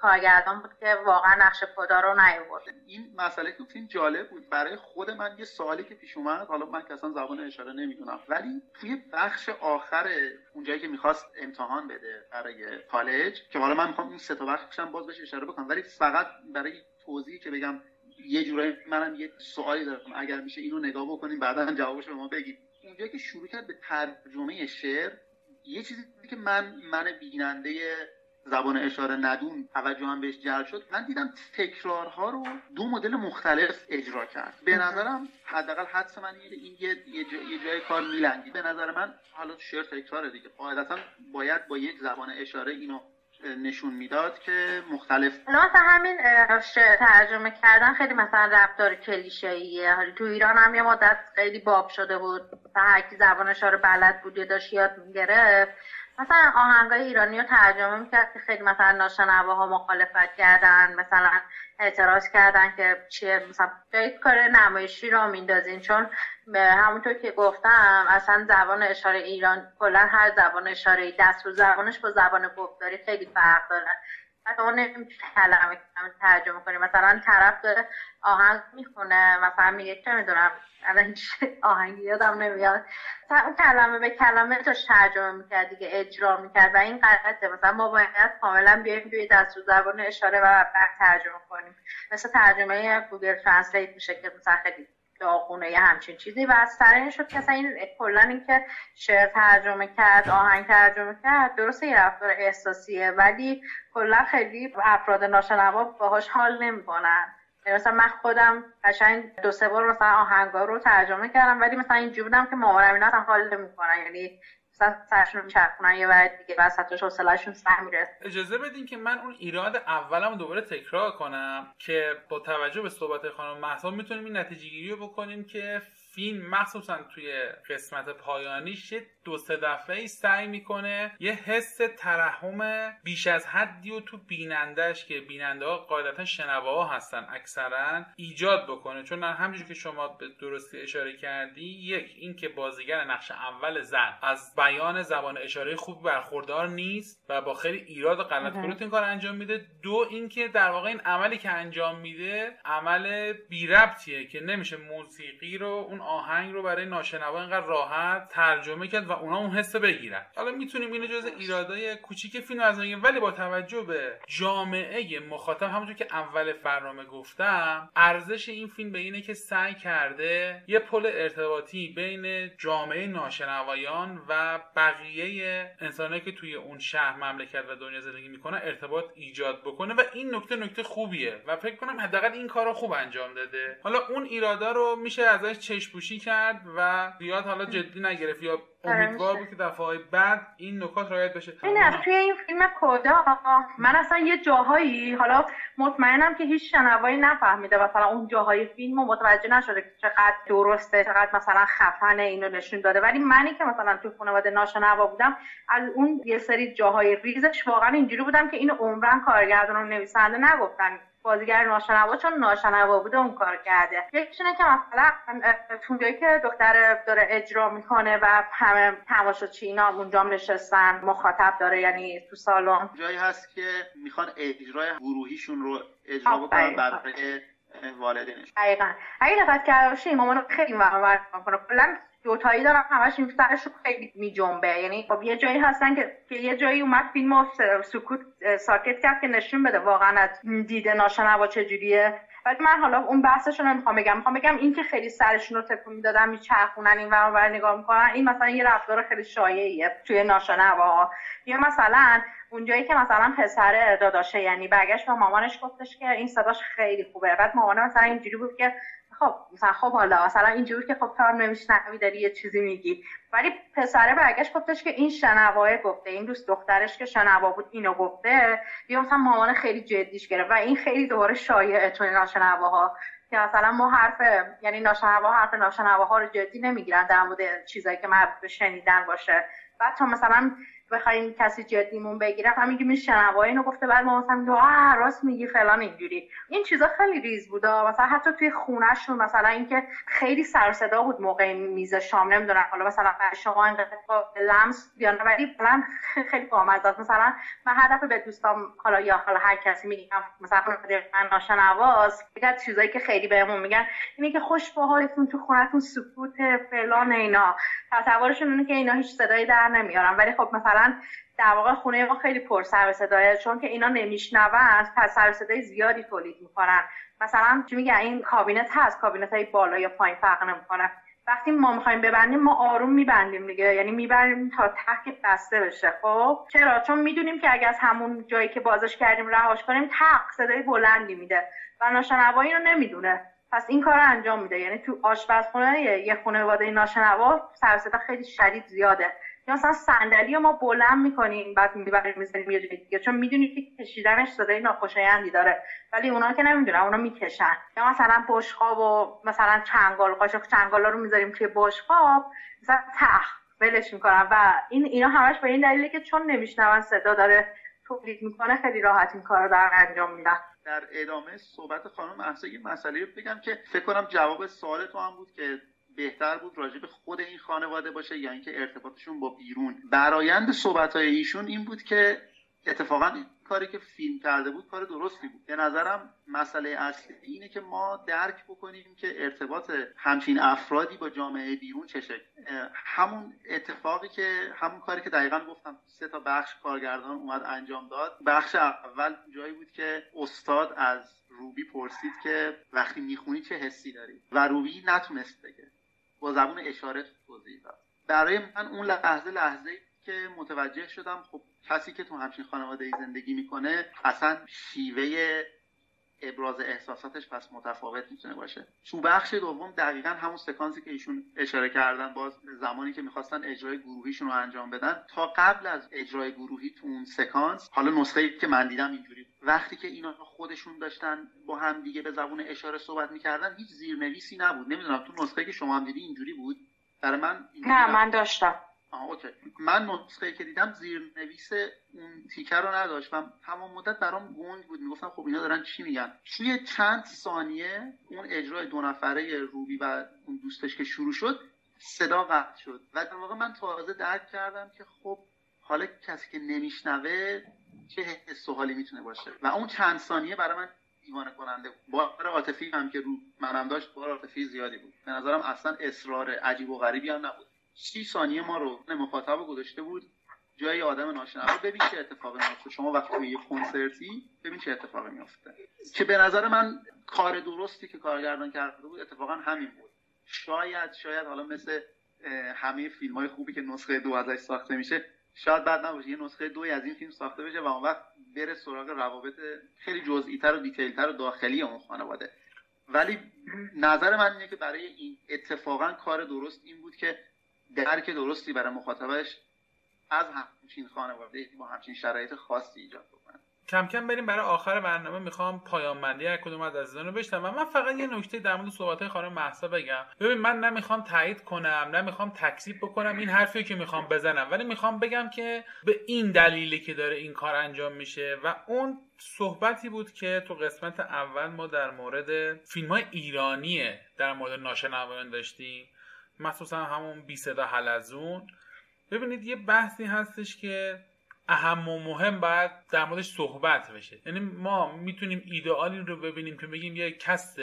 کارگردان بود که واقعا نقش خدا رو نیاورد این مسئله که فیلم جالب بود. برای خود من یه سوالی که پیش اومد حالا من که اصلا زبان اشاره نمی‌دونم ولی توی بخش آخر اونجایی که می‌خواست امتحان بده برای کالج که حالا من می‌خوام این سه تا بخشم باز بهش اشاره بکنم ولی فقط برای توضیحی که بگم یه جورایی منم یه سوالی دارم. اگر میشه اینو نگاه بکنیم بعدا جوابش به ما بگید. اونجایی که شروع کرد به ترجمه شعر یه چیزی که من من بیننده زبان اشاره ندون توجه هم بهش جلب شد. من دیدم تکرارها رو دو مدل مختلف اجرا کرد. به نظرم حداقل حدس من این یه, یه, جای کار میلنگی به نظر من حالا شعر تکراره دیگه. قاعدتا باید با یک زبان اشاره اینو نشون می‌داد که مختلف مثلا همین ترجمه کردن خیلی مثلا رفتار کلیشه‌ایه. تو ایران هم یه مدت خیلی باب شده بود. هر کی زبان اشاره بلد بود یا داشت یاد می‌گرفت. مثلا آهنگای ایرانی رو ترجمه می‌کرد که خیلی مثلا ناشنواها مخالفت کردن مثلا اعتراض کردن که چیه مثلا جایی کار نمایشی را میندازین. چون همونطور که گفتم اصلا زبان اشاره ایران کلا هر زبان اشاره دست و زبانش با زبان گفتاری خیلی فرق داره. حتی اون کلمه ترجمه کنیم مثلا طرف داره آهنگ می‌خونه مثلا میگه چه می‌دونم الان آهنگی یادم نمیاد. اون کلمه به کلمه تا ترجمه می‌کرد دیگه اجرا می‌کرد و این غلطه. مثلا ما باید کاملا بیایم روی دست زبان اشاره و بعد ترجمه کنیم مثل ترجمه Google Translate میشه که مثلا خیلی داغونه یه همچین چیزی و از سر این شد که این کلا اینکه شعر ترجمه کرد آهنگ ترجمه کرد درسته یه رفتار احساسیه ولی کلا خیلی افراد ناشنوا باهاش حال نمی‌کنن. یعنی مثلا من خودم قشنگ دو سه بار مثلا آهنگا رو ترجمه کردم ولی مثلا اینجوری بودم که مامانم اینا اصلا حال نمی‌کنن. یعنی سرشون میچرخونن یه بعد دیگه وسطش حوصله‌شون سر میره. اجازه بدین که من اون ایراد اولم دوباره تکرار کنم که با توجه به صحبت خانم مهسا می‌تونیم این نتیجه گیری رو بکنیم که فیلم مخصوصا توی قسمت پایانیش دو سه دفعه ای سعی می‌کنه یه حس ترحم بیش از حدی و تو بینندهش که بیننده ها قاعدتا شنواها هستن اکثرا ایجاد بکنه. چون همونجور که شما به درستی اشاره کردی یک اینکه بازیگر نقش اول زن از بیان زبان اشاره خوب برخوردار نیست و با خیلی ایراد و غلط این کار انجام میده. دو اینکه در واقع این عملی که انجام میده عمل بی ربطیه که نمیشه موسیقی رو اون آهنگ رو برای ناشنوا اینقدر راحت ترجمه کرد و اونا اون حس بگیرن. حالا می‌تونیم اینو جز ایرادای کوچیک فیلم از ولی با توجه به جامعه مخاطب همونطور که اول برنامه گفتم ارزش این فیلم به اینه که سعی کرده یه پل ارتباطی بین جامعه ناشنوایان و بقیه انسانایی که توی اون شهر مملکت و دنیا زندگی می‌کنن ارتباط ایجاد بکنه. و این نکته نکته خوبیه و فکر کنم حداقل این کار رو خوب انجام داده. حالا اون ایرادا رو میشه ازش چشم پوشی کرد و زیاد حالا جدی نگرفت. یا امیدوار بود که دفعه بعد این نکات رعایت بشه. این از توی این فیلم کدا من اصلا یه جاهایی حالا مطمئنم که هیچ شنوایی نفهمیده مثلا اون جاهای فیلم رو متوجه نشده که چقدر درسته چقدر مثلا خفنه اینو نشون داده. ولی منی که مثلا توی خانواده ناشنوا بودم از اون یه سری جاهای ریزش واقعا اینجوری بودم که اینو عمرن کارگردان و نویسنده نگفتن. بازیگر ناشنوا چون ناشنوا بوده اون کار کرده. یکیشونه که مثلا اونجایی که دختر داره اجرا می‌کنه و همه تماشاچی اینا اونجا نشستن مخاطب داره یعنی تو سالن. جایی هست که می‌خوان اجرای گروهیشون رو اجرا بکنن برای والدینش. دقیقا. اگه دقت کرده باشی مامان خیلی مهمه کلا دوتایی دارم همش این سرش خیلی می جنبه یعنی خب یه جایی هستن که, که یه جایی اومد فیلم سکوت ساکت کرد که نشون بده واقعا از دیده ناشنوا چجوریه. ولی من حالا اون بحثش رو نمی‌خوام بگم. می‌خوام بگم این که خیلی سرشون رو تکون می‌دادن میچرخونن این ور نگاه می‌کنن این مثلا یه رفتار خیلی شایعیه توی ناشنوا. یا مثلا اونجایی که مثلا پسر داداشه یعنی برگشت به مامانش گفتش که این صداش خیلی خوبه. بعد مامانه مثلا اینجوری بود که خب مثلا خب حالا مثلا اینجوری که خب تو هم نمیشنوی داری یه چیزی میگی. ولی پسره برگشت گفتش که این شنواه گفته این دوست دخترش که شنوا بود اینو گفته یا مثلا مامان خیلی جدیش گرفت و این خیلی دوباره شایعه توی ناشنواها که مثلا ما حرف یعنی ناشنوا حرف ناشنواها رو جدی نمی‌گیرن در مورد چیزایی که مربوط به شنیدن باشه. بعد تا مثلا بخوایم کسی جدیمون بگیره. هم میگیم این شنوایی اینو گفته بعد ما مثلا آه راست میگی فلان اینجوری. این چیزا خیلی ریز بوده. مثلا حتی توی خونهشون مثلا اینکه خیلی سر صدا بود موقع میز شام نمی‌دونم. حالا مثلا شما اینقدر لمس بیان ولی مثلا خیلی بامزه مثلا من هر دفعه به دوستام حالا یا حالا هر کسی میگم مثلا من ناشنواز یکی چیزایی که خیلی بهمون میگن. اینه که خوش به حالتون تو خونتون سکوت فلان اینا. تصورشون اینه که اینا هیچ صدایی در نمیارن. ولی خب مثلا در واقع خونه ما خیلی پر سر صدایه چون که اینا نمیشنون پس سر صدای زیادی تولید می‌کنن. مثلا چی میگن این کابینت هست کابینت های بالا یا پایین فرق نمی‌کنه. وقتی ما می‌خوایم ببندیم ما آروم میبندیم دیگه یعنی می‌بریم تا ته بسته بشه. خب؟ چرا؟ چون می‌دونیم که اگه از همون جایی که بازش کردیم رهاش کنیم تق صدای بلندی میده و ناشنوایی رو نمی‌دونه. پس این کار انجام میده. یعنی تو آشپزخونه یه خانواده ناشنوا سر خیلی شدید زیاده. یا مثلا صندلی ما بلند می‌کنیم بعد می‌بریم می‌زنیم یه جای دیگه. چون می‌دونید که کشیدنش صدای ناخوشایندی داره. ولی اونا که نمی‌دونن اونا می‌کشن. یا مثلا بشقاب و مثلا چنگال قاشق چنگالا رو می‌ذاریم توی بشقاب مثلا تخت ولش می‌کنن. و این اینا همش به این دلیله که چون نمیشنون صدا داره تولید می‌کنه خیلی راحت این کار رو در انجام میدن. در ادامه صحبت خانم محسا یه مسئله بگم که فکر کنم جواب سوال تو هم بود که بهتر بود راجع به خود این خانواده باشه یا اینکه ارتباطشون با بیرون. برایند صحبت های ایشون این بود که اتفاقا کاری که فیلم کرده بود کار درستی بود. به نظرم مسئله اصلی اینه که ما درک بکنیم که ارتباط همچین افرادی با جامعه بیرون چه شکل. همون اتفاقی که همون کاری که دقیقا گفتم سه تا بخش کارگردان اومد انجام داد. بخش اول جایی بود که استاد از روبی پرسید که وقتی می‌خونی چه حسی داری؟ و روبی نتونست بگه. با زبون اشاره توضیح داد. برای من اون لحظه لحظه که متوجه شدم خب کسی که تو همچین خانواده زندگی می‌کنه اصلا شیوه ابراز احساساتش پس متفاوت می‌تونه باشه. تو بخش دوم دقیقا همون سکانسی که ایشون اشاره کردن باز زمانی که می‌خواستن اجرای گروهیشون رو انجام بدن تا قبل از اجرای گروهی تو اون سکانس حالا نسخه که من دیدم اینجوری وقتی که اینا خودشون داشتن با هم دیگه به زبون اشاره صحبت می‌کردن هیچ زیرنویسی نبود. نمی‌دونم تو نسخه که شما هم دیدی اینجوری بود؟ برای من نه من داشتم. آه okay. من نسخه که دیدم زیر نویس اون تیکه رو نداشت و تمام مدت برام گنگ بود. می‌گفتم خب اینا دارن چی میگن؟ توی چند ثانیه اون اجرای دو نفره روبی و اون دوستش که شروع شد صدا قطع شد. و در واقع من تازه درک کردم که خب حالا کسی که نمیشنوه چه حس و حالی می‌تونه باشه. و اون چند ثانیه برای من دیوانه کننده بار عاطفی هم که رو منم داشت بار عاطفی زیادی بود. به نظرم اصلا اصرار عجیب و غریبی هم نبود. سی ثانیه ما رو مخاطب گذاشته بود. جای آدم ناشنوا ببین چه اتفاقی میفته شما وقتی یه کنسرتی ببین چه اتفاقی میفته که به نظر من کار درستی که کارگردان کرده بود اتفاقا همین بود. شاید شاید حالا مثل همه فیلم های خوبی که نسخه دو ازش ساخته میشه شاید بعد نباشه. یه نسخه دوی از این فیلم ساخته بشه و اون وقت بره سراغ روابط خیلی جزئی تر و دیتیل تر و داخلی اون خانواده. ولی نظر من اینه که برای این اتفاقا کار درست این بود که درک درستی برای مخاطبش از همچین خانواده با همچین شرایط خاصی ایجاد بکنه. کم کم بریم برای آخر برنامه. می‌خوام پایان بندی هر کدوم از عزیزان رو بشنوم. من فقط یه نکته در مورد صحبت خانم محسا بگم. ببین من نمی‌خوام تایید کنم نه می‌خوام تکذیب بکنم این حرفی که می‌خوام بزنم. ولی می‌خوام بگم که به این دلیلی که داره این کار انجام میشه و اون صحبتی بود که تو قسمت اول ما در مورد فیلم های ایرانیه در مورد ناشنوایان داشتیم. مخصوصا همون بی صدا حلزون ببینید یه بحثی هستش که اهم و مهم باید در موردش صحبت بشه. یعنی ما می‌تونیم ایدئالی رو ببینیم که بگیم یه کس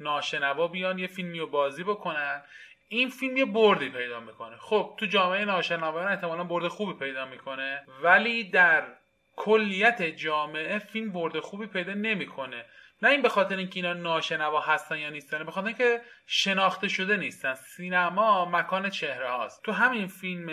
ناشنوا بیان یه فیلمی رو بازی بکنن. این فیلم یه بردی پیدا می‌کنه. خب تو جامعه ناشنوایان احتمالا برد خوبی پیدا می‌کنه ولی در کلیت جامعه فیلم برد خوبی پیدا نمی‌کنه. نه این به خاطر اینکه اینا ناشنوا هستن یا نیستن به خاطر اینکه شناخته شده نیستن. سینما مکان چهره هاست. تو همین فیلم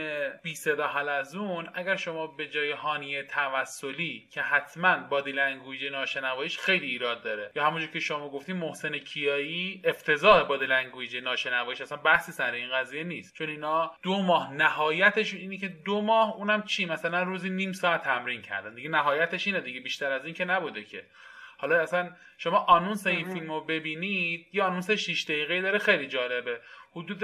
بی صدا حلزون اگر شما به جای هانیه توسلی که حتما body language ناشنواییش خیلی ایراد داره یا همونجور که شما گفتیم محسن کیایی افتضاح body language ناشنواییش اصلا بحثی سر این قضیه نیست. چون اینا دو ماه نهایتش اینی که دو ماه اونم چی؟ مثلا روزی نیم ساعت تمرین کردن. دیگه نهایتش اینه دیگه بیشتر از این که نبوده که. حالا اصلا شما آنونس این فیلم رو ببینید یه آنونس 6 دقیقه داره خیلی جالبه. حدود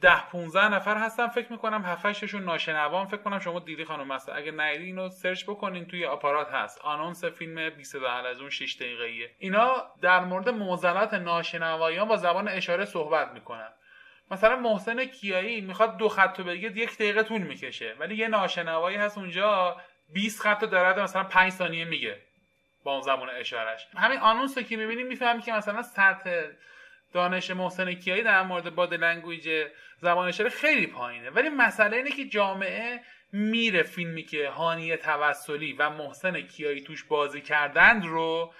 10 15 نفر هستن فکر می‌کنم 7 شون ناشنوان. فکر کنم شما دیدی خانم مثلا اگه ندیدی اینو سرچ بکنین توی آپارات هست. آنونس فیلم 20 از اون 6 دقیقه‌ایه. اینا در مورد معضلات ناشنوایان با زبان اشاره صحبت می‌کنن. مثلا محسن کیایی می‌خواد دو خط رو بگه یک دقیقه طول می‌کشه. ولی یه ناشنوایی هست اونجا 20 خط داره مثلا 5 ثانیه میگه. با اون اشارش. همین آنونس رو که می‌بینیم می‌فهمی که مثلا سطح دانش محسن کیایی در مورد body language زبان اشاره خیلی پایینه. ولی مسئله اینه که جامعه میره فیلمی که هانیه توسلی و محسن کیایی توش بازی کردند رو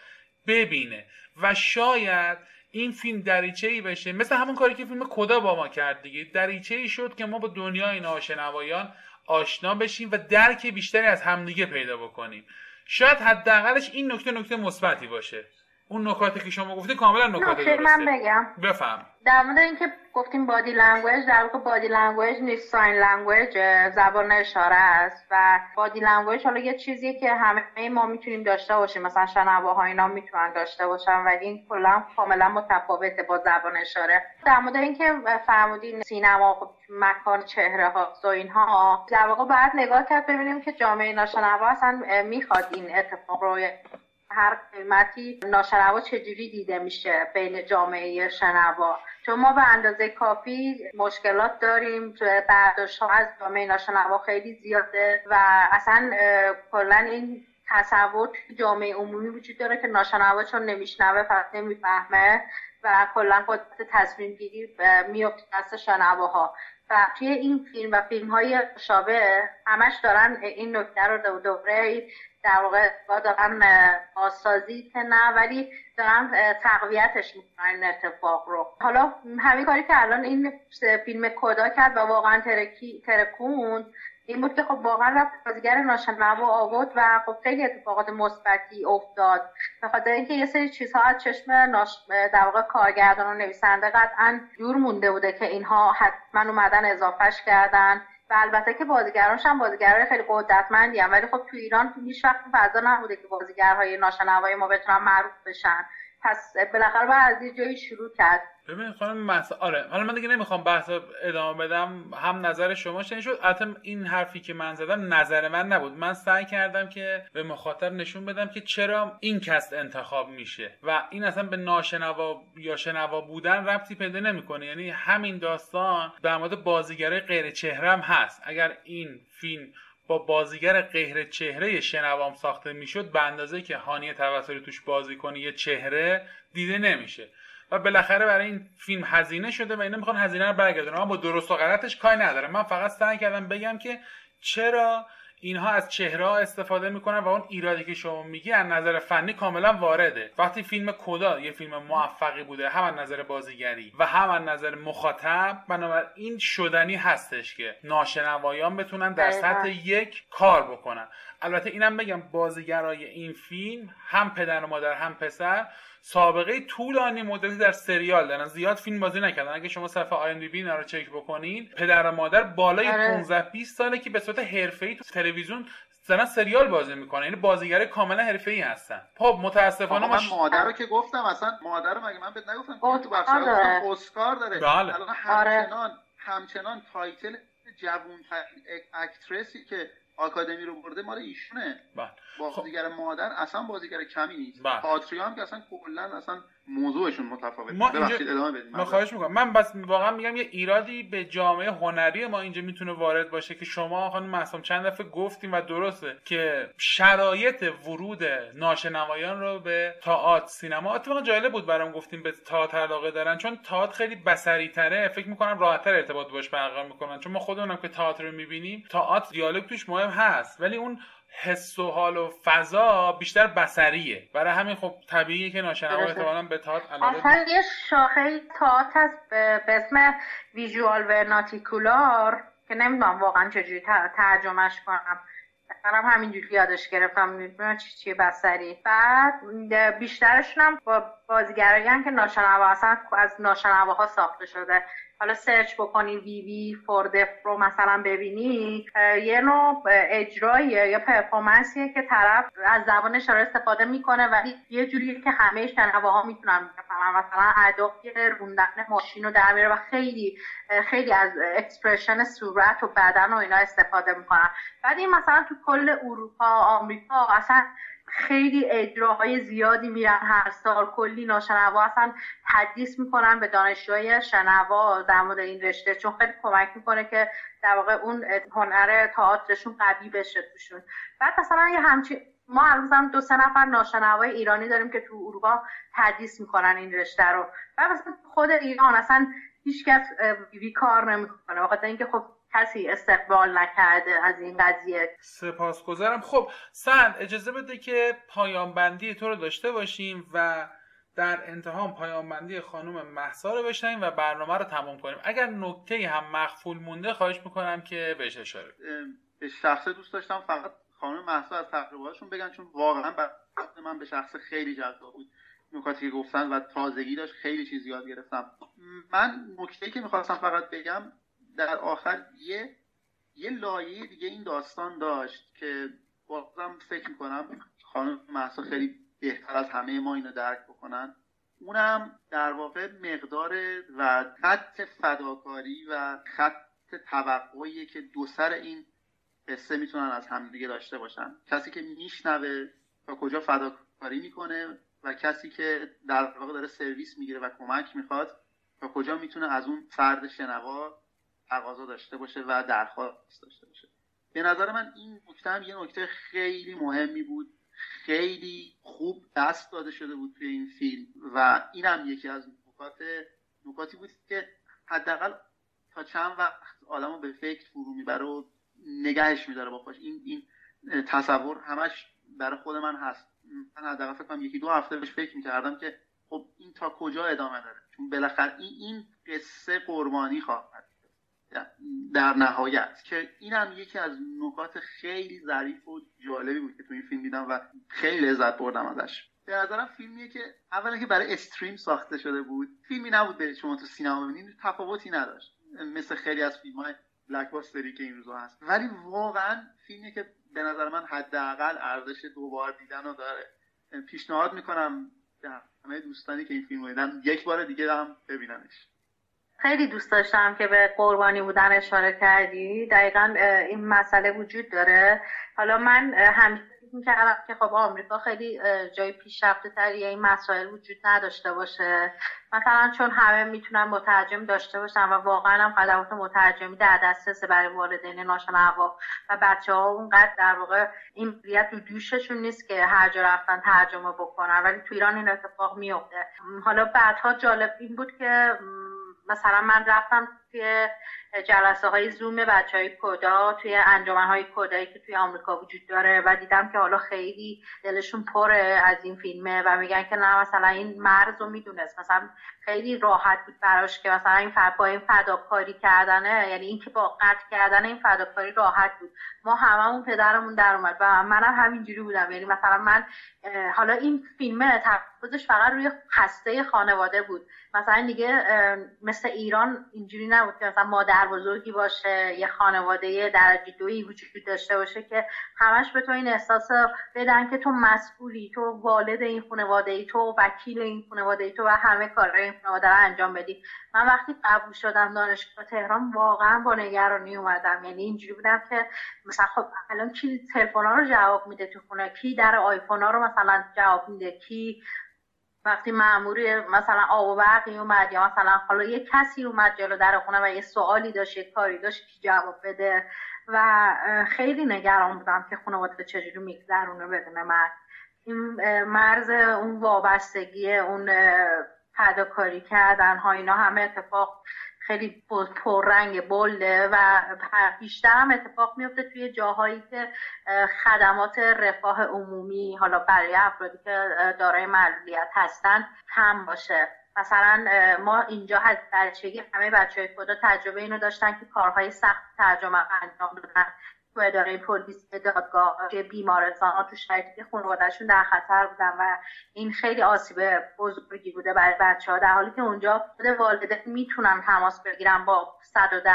ببینه. و شاید این فیلم دریچه ای بشه. مثل همون کاری که فیلم CODA با ما کرد دیگه. دریچه ای شد که ما با دنیای ناشنوایان آشنا بشیم و درک بیشتری از همدیگه پیدا بکنیم. شاید حداقلش این نکته نکته مثبتی باشه. اون نکاتی که شما گفته کاملا نکات درسته. من بگم. بفهم. در مورد اینکه گفتیم body language در واقع body language نیست sign language زبان اشاره است و body language حالا یه چیزیه که همه ما می‌تونیم داشته باشیم. مثلا شنواها اینا می‌تونن داشته باشن ولی این کلا کاملا متفاوته با زبان اشاره. در مورد اینکه فرمودین سینما خب مکان چهره ها و اینها در واقع باید نگاه کرد ببینیم که جامعه ناشنوا اصلا می‌خواد این اتفاق رو هر قیمتی ناشنوا چجوری دیده میشه بین جامعه شنوا؟ چون ما به اندازه کافی مشکلات داریم برداشت ها از جامعه ناشنوا خیلی زیاده و اصلا کلا این تصور جامعه عمومی وجود داره که ناشنوا چون نمیشنوه فقط نمی‌فهمه و کلا قدرت تصمیم گیری میفته دست شنواها. و توی این فیلم و فیلم های شابه همش دارن این نکته رو دوره در واقع دارن بازسازی که نه ولی دارن تقویتش می‌کنن اتفاق رو. حالا همین کاری که الان این فیلم کدا کرد و واقعا ترکی ترکوند این بود که خب واقعا رفت بازیگر ناشنوا آورد و خب خیلی اتفاقات مثبتی افتاد. به خاطر اینکه یه سری چیزها از چشم ناش... در واقع کارگردان و نویسنده قطعا دور مونده بوده که اینها حتما اومدن اضافهش کردن. و البته که بازیگرانش هم بازیگرای خیلی قدرتمندی هم. ولی خب تو ایران هیچ وقت فضا نبوده که بازیگرهای ناشنوای ما بتونن معروف بشن. پس بالاخره باید از یه جایی شروع کرد. ببین خانم مس... آره حالا من دیگه نمی‌خوام بحث ادامه بدم. هم نظر شما شنید شد؟ البته این حرفی که من زدم نظر من نبود. من سعی کردم که به مخاطب نشون بدم که چرا این کست انتخاب میشه و این اصلا به ناشنوا یا شنوا بودن ربطی پیدا نمی‌کنه. یعنی همین داستان در مورد بازیگرای غیر چهره هم هست. اگر این فیلم با بازیگر غیر چهره شنوام ساخته می‌شد به اندازه که هانی توسلی توش بازی کنه یه چهره دیده نمیشه. و بالاخره برای این فیلم هزینه شده و اینا می‌خوان هزینه رو برگردونن. اما با درست و غلطش کاری نداره من فقط سعی کردم بگم که چرا اینها از چهره استفاده می‌کنن و اون ایرادی که شما میگی از نظر فنی کاملا وارده. وقتی فیلم کدا یه فیلم موفقی بوده هم از نظر بازیگری و هم از نظر مخاطب بنابراین شدنی هستش که ناشنوایان بتونن در سطح یک کار بکنن. البته اینم بگم بازیگرای این فیلم هم پدر و مادر هم پسر سابقه طولانی مدتی در سریال دارن. زیاد فیلم بازی نکردن. اگه شما صفحه IMDb رو چک بکنین پدر و مادر بالای 15 آره. 20 ساله که به صورت حرفه‌ای تو تلویزیون دارن سریال بازی می‌کنن. یعنی بازیگر کاملا حرفه‌ای هستن. خب متاسفانه من مادر رو که گفتم اصلا مادر رو مگه من بهت نگفتم؟ که تو بخش اسکار داره. بله. الان همچنان همچنان title جوون اکترسی که آکادمی رو برده مال ایشونه. بله. بازیگر خب. مادر اصلا بازیگر کمی نیست. بله. پاتریا هم که اصلا کلا اصلا موضوعشون متفاوته. ما ببخشید ادامه بدید من خواهش می‌کنم. من بس واقعا میگم یه ایرادی به جامعه هنری ما اینجا می‌تونه وارد باشه که شما خانم معصوم چند دفعه گفتیم و درسته که شرایط ورود ناشنوایان رو به تئاتر سینما اتفاقا جالب بود برام گفتیم به تئاتر علاقه دارن. چون تئاتر خیلی بصری تره فکر می‌کنم راحتتر ارتباط باش برقرار می‌کنن. چون ما خودمونم که تئاتر رو می‌بینیم تئاتر دیالوگ توش مهم هست ولی اون حس و حال و فضا بیشتر بسریه برای همین خب طبیعیه که ناشنوا احتمالا به تئاتر علاقه اصلا یه شاخه تئاتر هست به اسم ویژوال ورناتیکولار که نمی‌دونم واقعا چجوری ترجمهش کنم. منم همینجوری یادش گرفتم. نمی‌دونم چی چیه بسری بعد بیشترشون هم با بازیگرایی که ناشنوا اصلا از ناشنواها ساخته شده. حالا سرچ بکنی وی وی فوردف رو مثلا ببینی یه نوع اجراییه یا performance یه که طرف از زبانش داره استفاده می‌کنه ولی یه جوریه که همه شنواها می‌تونن بفهمن. مثلا ادای روندن ماشین رو در میاره و خیلی خیلی از expression صورت و بدن و اینا استفاده می‌کنن. بعد این مثلا تو کل اروپا آمریکا اصلا خیلی اجراهای زیادی میرن هر سال. کلی ناشنوا اصلا تدریس می‌کنن به دانشجوهای شنوا در مورد این رشته چون خیلی کمک می‌کنه که در واقع اون هنر تئاترشون قوی بشه توشون. بعد مثلا یه همچین ما هم دو سه نفر ناشنوای ایرانی داریم که تو اروپا تدریس می‌کنن این رشته رو. و مثلا خود ایران اصلا هیچکس بی کار نمی‌کنه بخاطر اینکه خب کسی استقبال نکرده از این قضیه. سپاسگزارم. خب سن اجازه بده که پایان بندی تو رو داشته باشیم و در انتها پایان بندی خانم محسا رو بشنیم و برنامه رو تمام کنیم. اگر نکته هم مخفول مونده خواهش می‌کنم که بهش اشاره به شخص دوست داشتم. فقط خانم محسا از تقریباتشون بگن چون واقعا من به شخص خیلی جذاب بود. نکاتی که گفتن و تازگی داشت خیلی چیز یاد گرفتم. من نکته که می‌خواستم فقط بگم در آخر یه یه لایه دیگه این داستان داشت که بازم فکر می‌کنم خانم محسا خیلی بهتر از همه ما اینو درک بکنن. اونم در واقع مقدار و خط فداکاری و خط توقعی که دو سر این قصه می‌تونن از همدیگه داشته باشن. کسی که میشنوه تا کجا فداکاری می‌کنه و کسی که در واقع داره سرویس می‌گیره و کمک می‌خواد تا کجا می‌تونه از اون فرد شنوا تقاضا داشته باشه و درخواست داشته باشه. به نظر من این نکته هم یه نکته خیلی مهمی بود. خیلی خوب دست داده شده بود توی این فیلم و این هم یکی از نکات نکاتی بود که حداقل تا چند وقت آدمو به فکر فرو می‌بره و نگهش میداره با خوش این این تصور همش برای خود من هست. من حداقل فکر کنم یکی دو هفته بهش فکر می‌کردم که خب این تا کجا ادامه داره؟ چون بالاخره این این قصه قربانی خواهد در نهایت که این هم یکی از نکات خیلی ظریف و جالبی بود که تو این فیلم دیدم و خیلی لذت بردم ازش. به نظرم فیلمیه که اولا که برای استریم ساخته شده بود. فیلمی نبود به شما تو سینما ببینید تفاوتی نداشت. مثل خیلی از فیلم های بلک باستری که این روزا هست. ولی واقعا فیلمیه که به نظر من حداقل ارزش دوبار دیدن رو داره. پیشنهاد می‌کنم به همه دوستانی که این فیلم دیدن یک بار دیگه هم ببیننش. خیلی دوست داشتم که به قربانی بودن اشاره کردی. دقیقا این مسئله وجود داره. حالا من همیشه می‌کردم که خب آمریکا خیلی جای پیشرفته تری این مسائل وجود نداشته باشه. مثلا چون همه می‌تونن مترجم داشته باشن و واقعا هم خدمات مترجمی در دسترس برای والدین ناشنوا و بچه ها اونقدر در واقع این بیت رو دوششون نیست که هر جا رفتن ترجمه بکنن. ولی تو ایران این اتفاق میفته حالا بعدها جالب این بود که مثلا من رفتم توی جلسه های زوم بچه های کدا توی انجامن های کدایی که توی آمریکا وجود داره و دیدم که حالا خیلی دلشون پره از این فیلمه و میگن که نه مثلا این مرز رو می‌دونست. مثلا خیلی راحت بود براش که مثلا این با این فداکاری کردنه یعنی اینکه با قطع کردن این فداکاری راحت بود. ما هممون پدرمون در اومد و منم همینجوری بودم. یعنی مثلا من حالا این فیلمه تمرکزش فقط روی خسته خانواده بود. مثلا دیگه مثل ایران اینجوری نبود که مثلا مادر بزرگی باشه یه خانواده درجه دویی وجود داشته باشه که همش به تو این احساس بدن که تو مسئولی تو والد این خانواده ای تو وکیل این خانواده ای تو و همه کارهای این خانواده رو انجام بدی. من وقتی قبول شدم دانشگاه تهران واقعا با نگرانی اومدم. یعنی اینجوری بودم که مثلا خب الان کی تلفن رو جواب میده تو خونه؟ کی در آیفون ها رو مثلا جواب میده؟ کی وقتی معموری مثلا آب و برقی اومد یا مثلا حالا یه کسی اومد جلو در خونه و یه سوالی داشت یه کاری داشت که جواب بده و خیلی نگران بودم که خانواده چجوری میگذرونه بدون من. این مرز اون وابستگی اون فداکاری کردن ها اینا همه اتفاق خیلی پررنگ بلده و بیشتر هم اتفاق میفته توی جاهایی که خدمات رفاه عمومی حالا برای افرادی که دارای معلولیت هستن کم باشه. مثلا ما اینجا از بچگی همه بچه های خدا تجربه اینو داشتن که کارهای سخت ترجمه انجام دادن. تو اداره پلیس دادگاه بیمارستان ها تو شرایطی خانوادهشون در خطر بودن و این خیلی آسیب بزرگی بوده برای بچه ها در حالی که اونجا خود والده می‌تونن تماس بگیرن با 110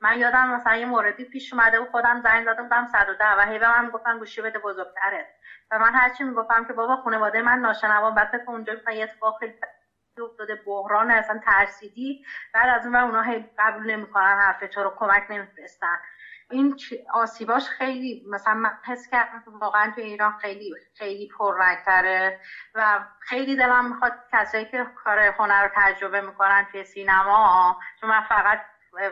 من یادم مثلا یه موردی پیش اومده و خودم زنگ زدم بودم 110 و هی به من گفتن گوشی بده بزرگتره. و من هرچی می‌گفتم که بابا خانواده من ناشنوان بعد فکر اونجا یه اتفاق خیلی افتاده بحران اصلا ترسیدی. بعد از اون اونا هی قبول نمی‌کنن حرف تو رو کمک نمیفرستن. این آسیباش خیلی مثلا من حس کردم که واقعا تو ایران خیلی خیلی پررنگتره و خیلی دلم می‌خواد کسایی که کار هنر رو تجربه می‌کنن توی سینما چون من فقط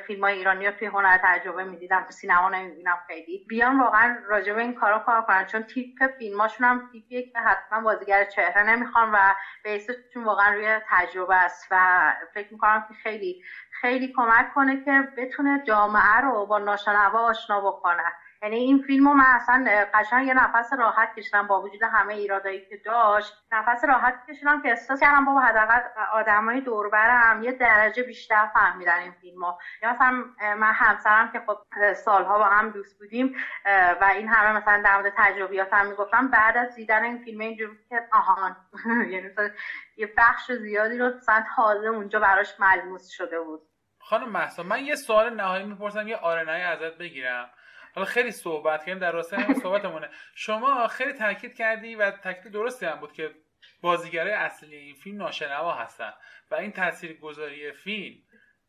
فیلم های ایرانی رو توی هنر تجربه می‌دیدم تو سینما نمی‌بینم خیلی. بیان واقعا راجع این کارا کار کنن چون تیپ فیلماشون هم تیپیه که حتما بازیگر چهره نمی‌خوان و بیسشون واقعا روی تجربه است و فکر می‌کنم که خیلی خیلی کمک کنه که بتونه جامعه رو با ناشنوا آشنا بکنه. یعنی این فیلم رو من اصلا قشنگ یه نفس راحت کشیدم با وجود همه ایرادایی که داشت. نفس راحت کشیدم که احساس کردم بابا حداقل آدمای دوربرم یه درجه بیشتر فهمیدن این فیلم ها یا مثلا من همسرم که خب سالها با هم دوست بودیم و این همه مثلا در مورد تجربیاتم می‌گفتم بعد از دیدن این فیلم اینجوری که آهان یعنی یه بخش زیادی رو مثلا تازه اونجا براش ملموس شده بود. خانم محسا من یه سوال نهایی می‌پرسم یه آرنایی ازت بگیرم. حالا خیلی صحبت کردیم در راستای همین صحبتمونه. شما خیلی تاکید کردی و تاکید درستی هم بود که بازیگرای اصلی این فیلم ناشنوا هستن و این تاثیرگذاری فیلم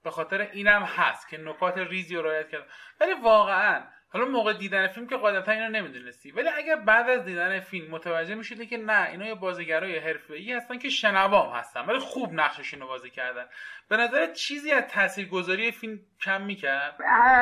به خاطر اینم هست که نکات ریزی رو رعایت کرد ولی واقعا حالا موقع دیدن فیلم که قاعدتا اینو نمی‌دونستی. ولی اگر بعد از دیدن فیلم متوجه می‌شدی که نه اینا یه بازیگرای حرفه‌ای هستن که شنوام هستن ولی خوب نقششون رو بازی کردن. به نظر چیزی از تاثیرگذاری فیلم کم می‌کرد؟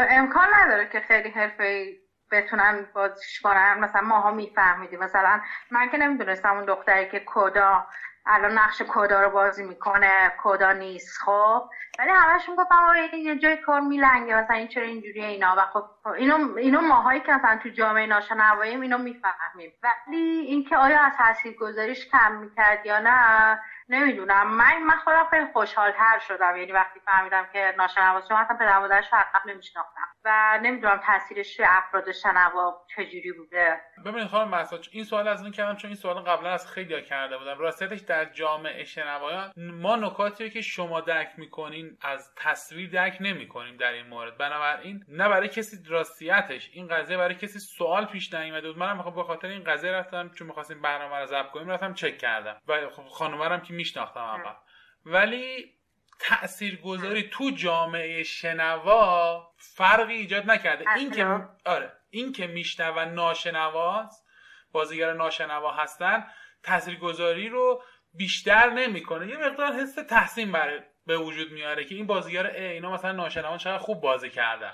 امکان نداره که خیلی حرفه‌ای بتونن بازیش کنن مثلا ماها میفهمیدیم مثلا من که نمی‌دونستم اون دختری که کدا الان نقش کدا رو بازی می‌کنه کدا نیست خب. ولی همش می‌گفتم این یه جای کار میلنگه مثلا این چرا اینجوری اینا. و خب اینو اینو ماهایی که مثلا تو جامعه ناشنواییم اینو می‌فهمیم. ولی اینکه آیا از گذاریش کم می‌کرد یا نه نمی‌دونم. من من خودم خیلی خوشحالتر شدم. یعنی وقتی فهمیدم که ناشنواست چون اصلا پدر مادرش قبل نمیشناختم. و نمی‌دونم تاثیرش افراد شنوا چجوری بوده. ببینید خانم محسا این سوال از این کردم چون این سوال قبلا از خیلی کرده بودم. راستش در جامعه شنوایان ما نکاتی که شما درک می‌کنین از تصویر درک نمی‌کنیم در این مورد. بنابراین نه برای کسی راستیتش این قضیه برای کسی سوال پیش نیومده بود. منم به خاطر این قضیه رفتم چون می‌خواستیم برنامه رو ضبط کنیم رفتم چک کردم. و خب خانومرم که میشناختم اول. ولی تاثیرگذاری تو جامعه شنوا فرقی ایجاد نکرده. این که آره. این که میشنون ناشنواست بازیگر ناشنوا هستن تاثیرگذاری رو بیشتر نمی‌کنه. یه مقدار حس تحسین بر به وجود میاره که این بازیگر اینا مثلا ناشنوان چقدر خوب بازی کردن.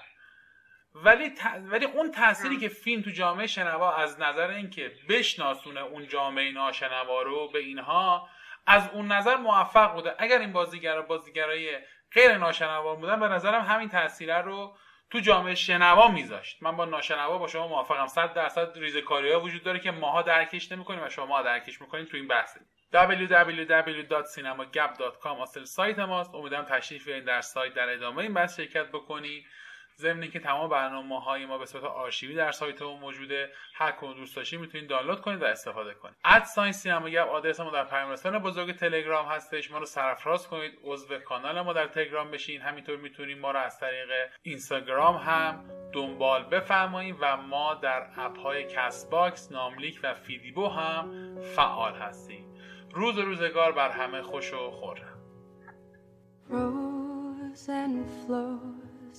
ولی ولی اون تأثیری که فیلم تو جامعه شنوا از نظر اینکه بشناسونه اون جامعه ناشنوا رو به اینها از اون نظر موفق بوده. اگر این بازیگر بازیگرای غیر ناشنوا بودن به نظرم همین تاثیر رو تو جامعه شنوا میذاشت. من با ناشنوا با شما موافقم. 100 درصد ریزکاری ها وجود داره که ماها درکش نمی‌کنیم و شما درکش می‌کنیم تو این بحث. www.cinemagap.com اصل سایت ماست. امیدوارم تشریف بیارین در سایت در ادامه این بحث شرکت بکنید ضمن که تمام برنامه های ما به صورت آرشیوی در سایت ما موجوده. هر کدوم دوست داشتید می‌تونید دانلود کنید و استفاده کنید ساین سینما گپ آدرس ما در پیامرسان بزرگ تلگرام هستش. ما رو سرفراز کنید. عضو کانال ما در تلگرام بشین. همینطور می‌تونید ما رو از طریق اینستاگرام هم دنبال بفرمایید و ما در app های Castbox ناملیک و فیدیبو هم فعال هستیم. روز و روزگار بر همه خوش و خرم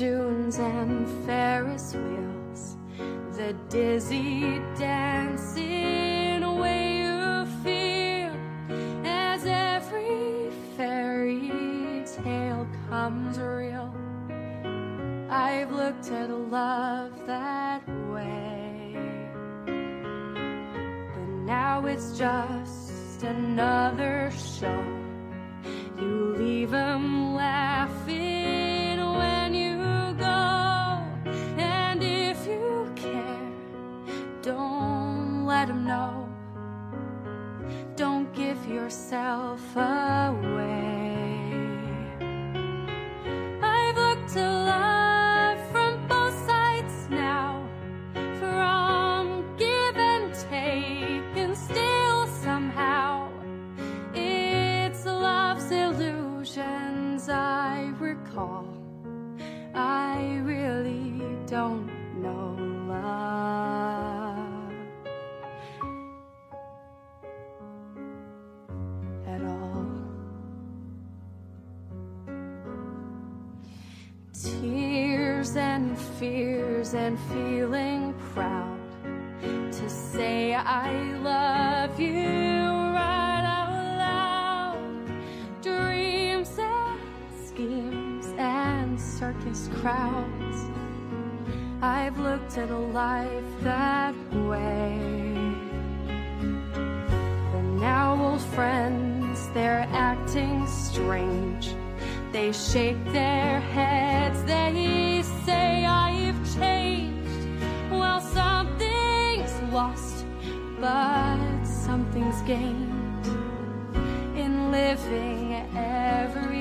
And Junes and Ferris wheels, the dizzy dancing way you feel as every fairy tale comes real. I've looked at love that way, but now it's just another show. You leave 'em yourself away. Fears and feeling proud to say I love you right out loud. Dreams and schemes and circus crowds. I've looked at a life that way. But now old friends, they're acting strange. They shake their heads, they say I've changed. Well, something's lost, but something's gained in living every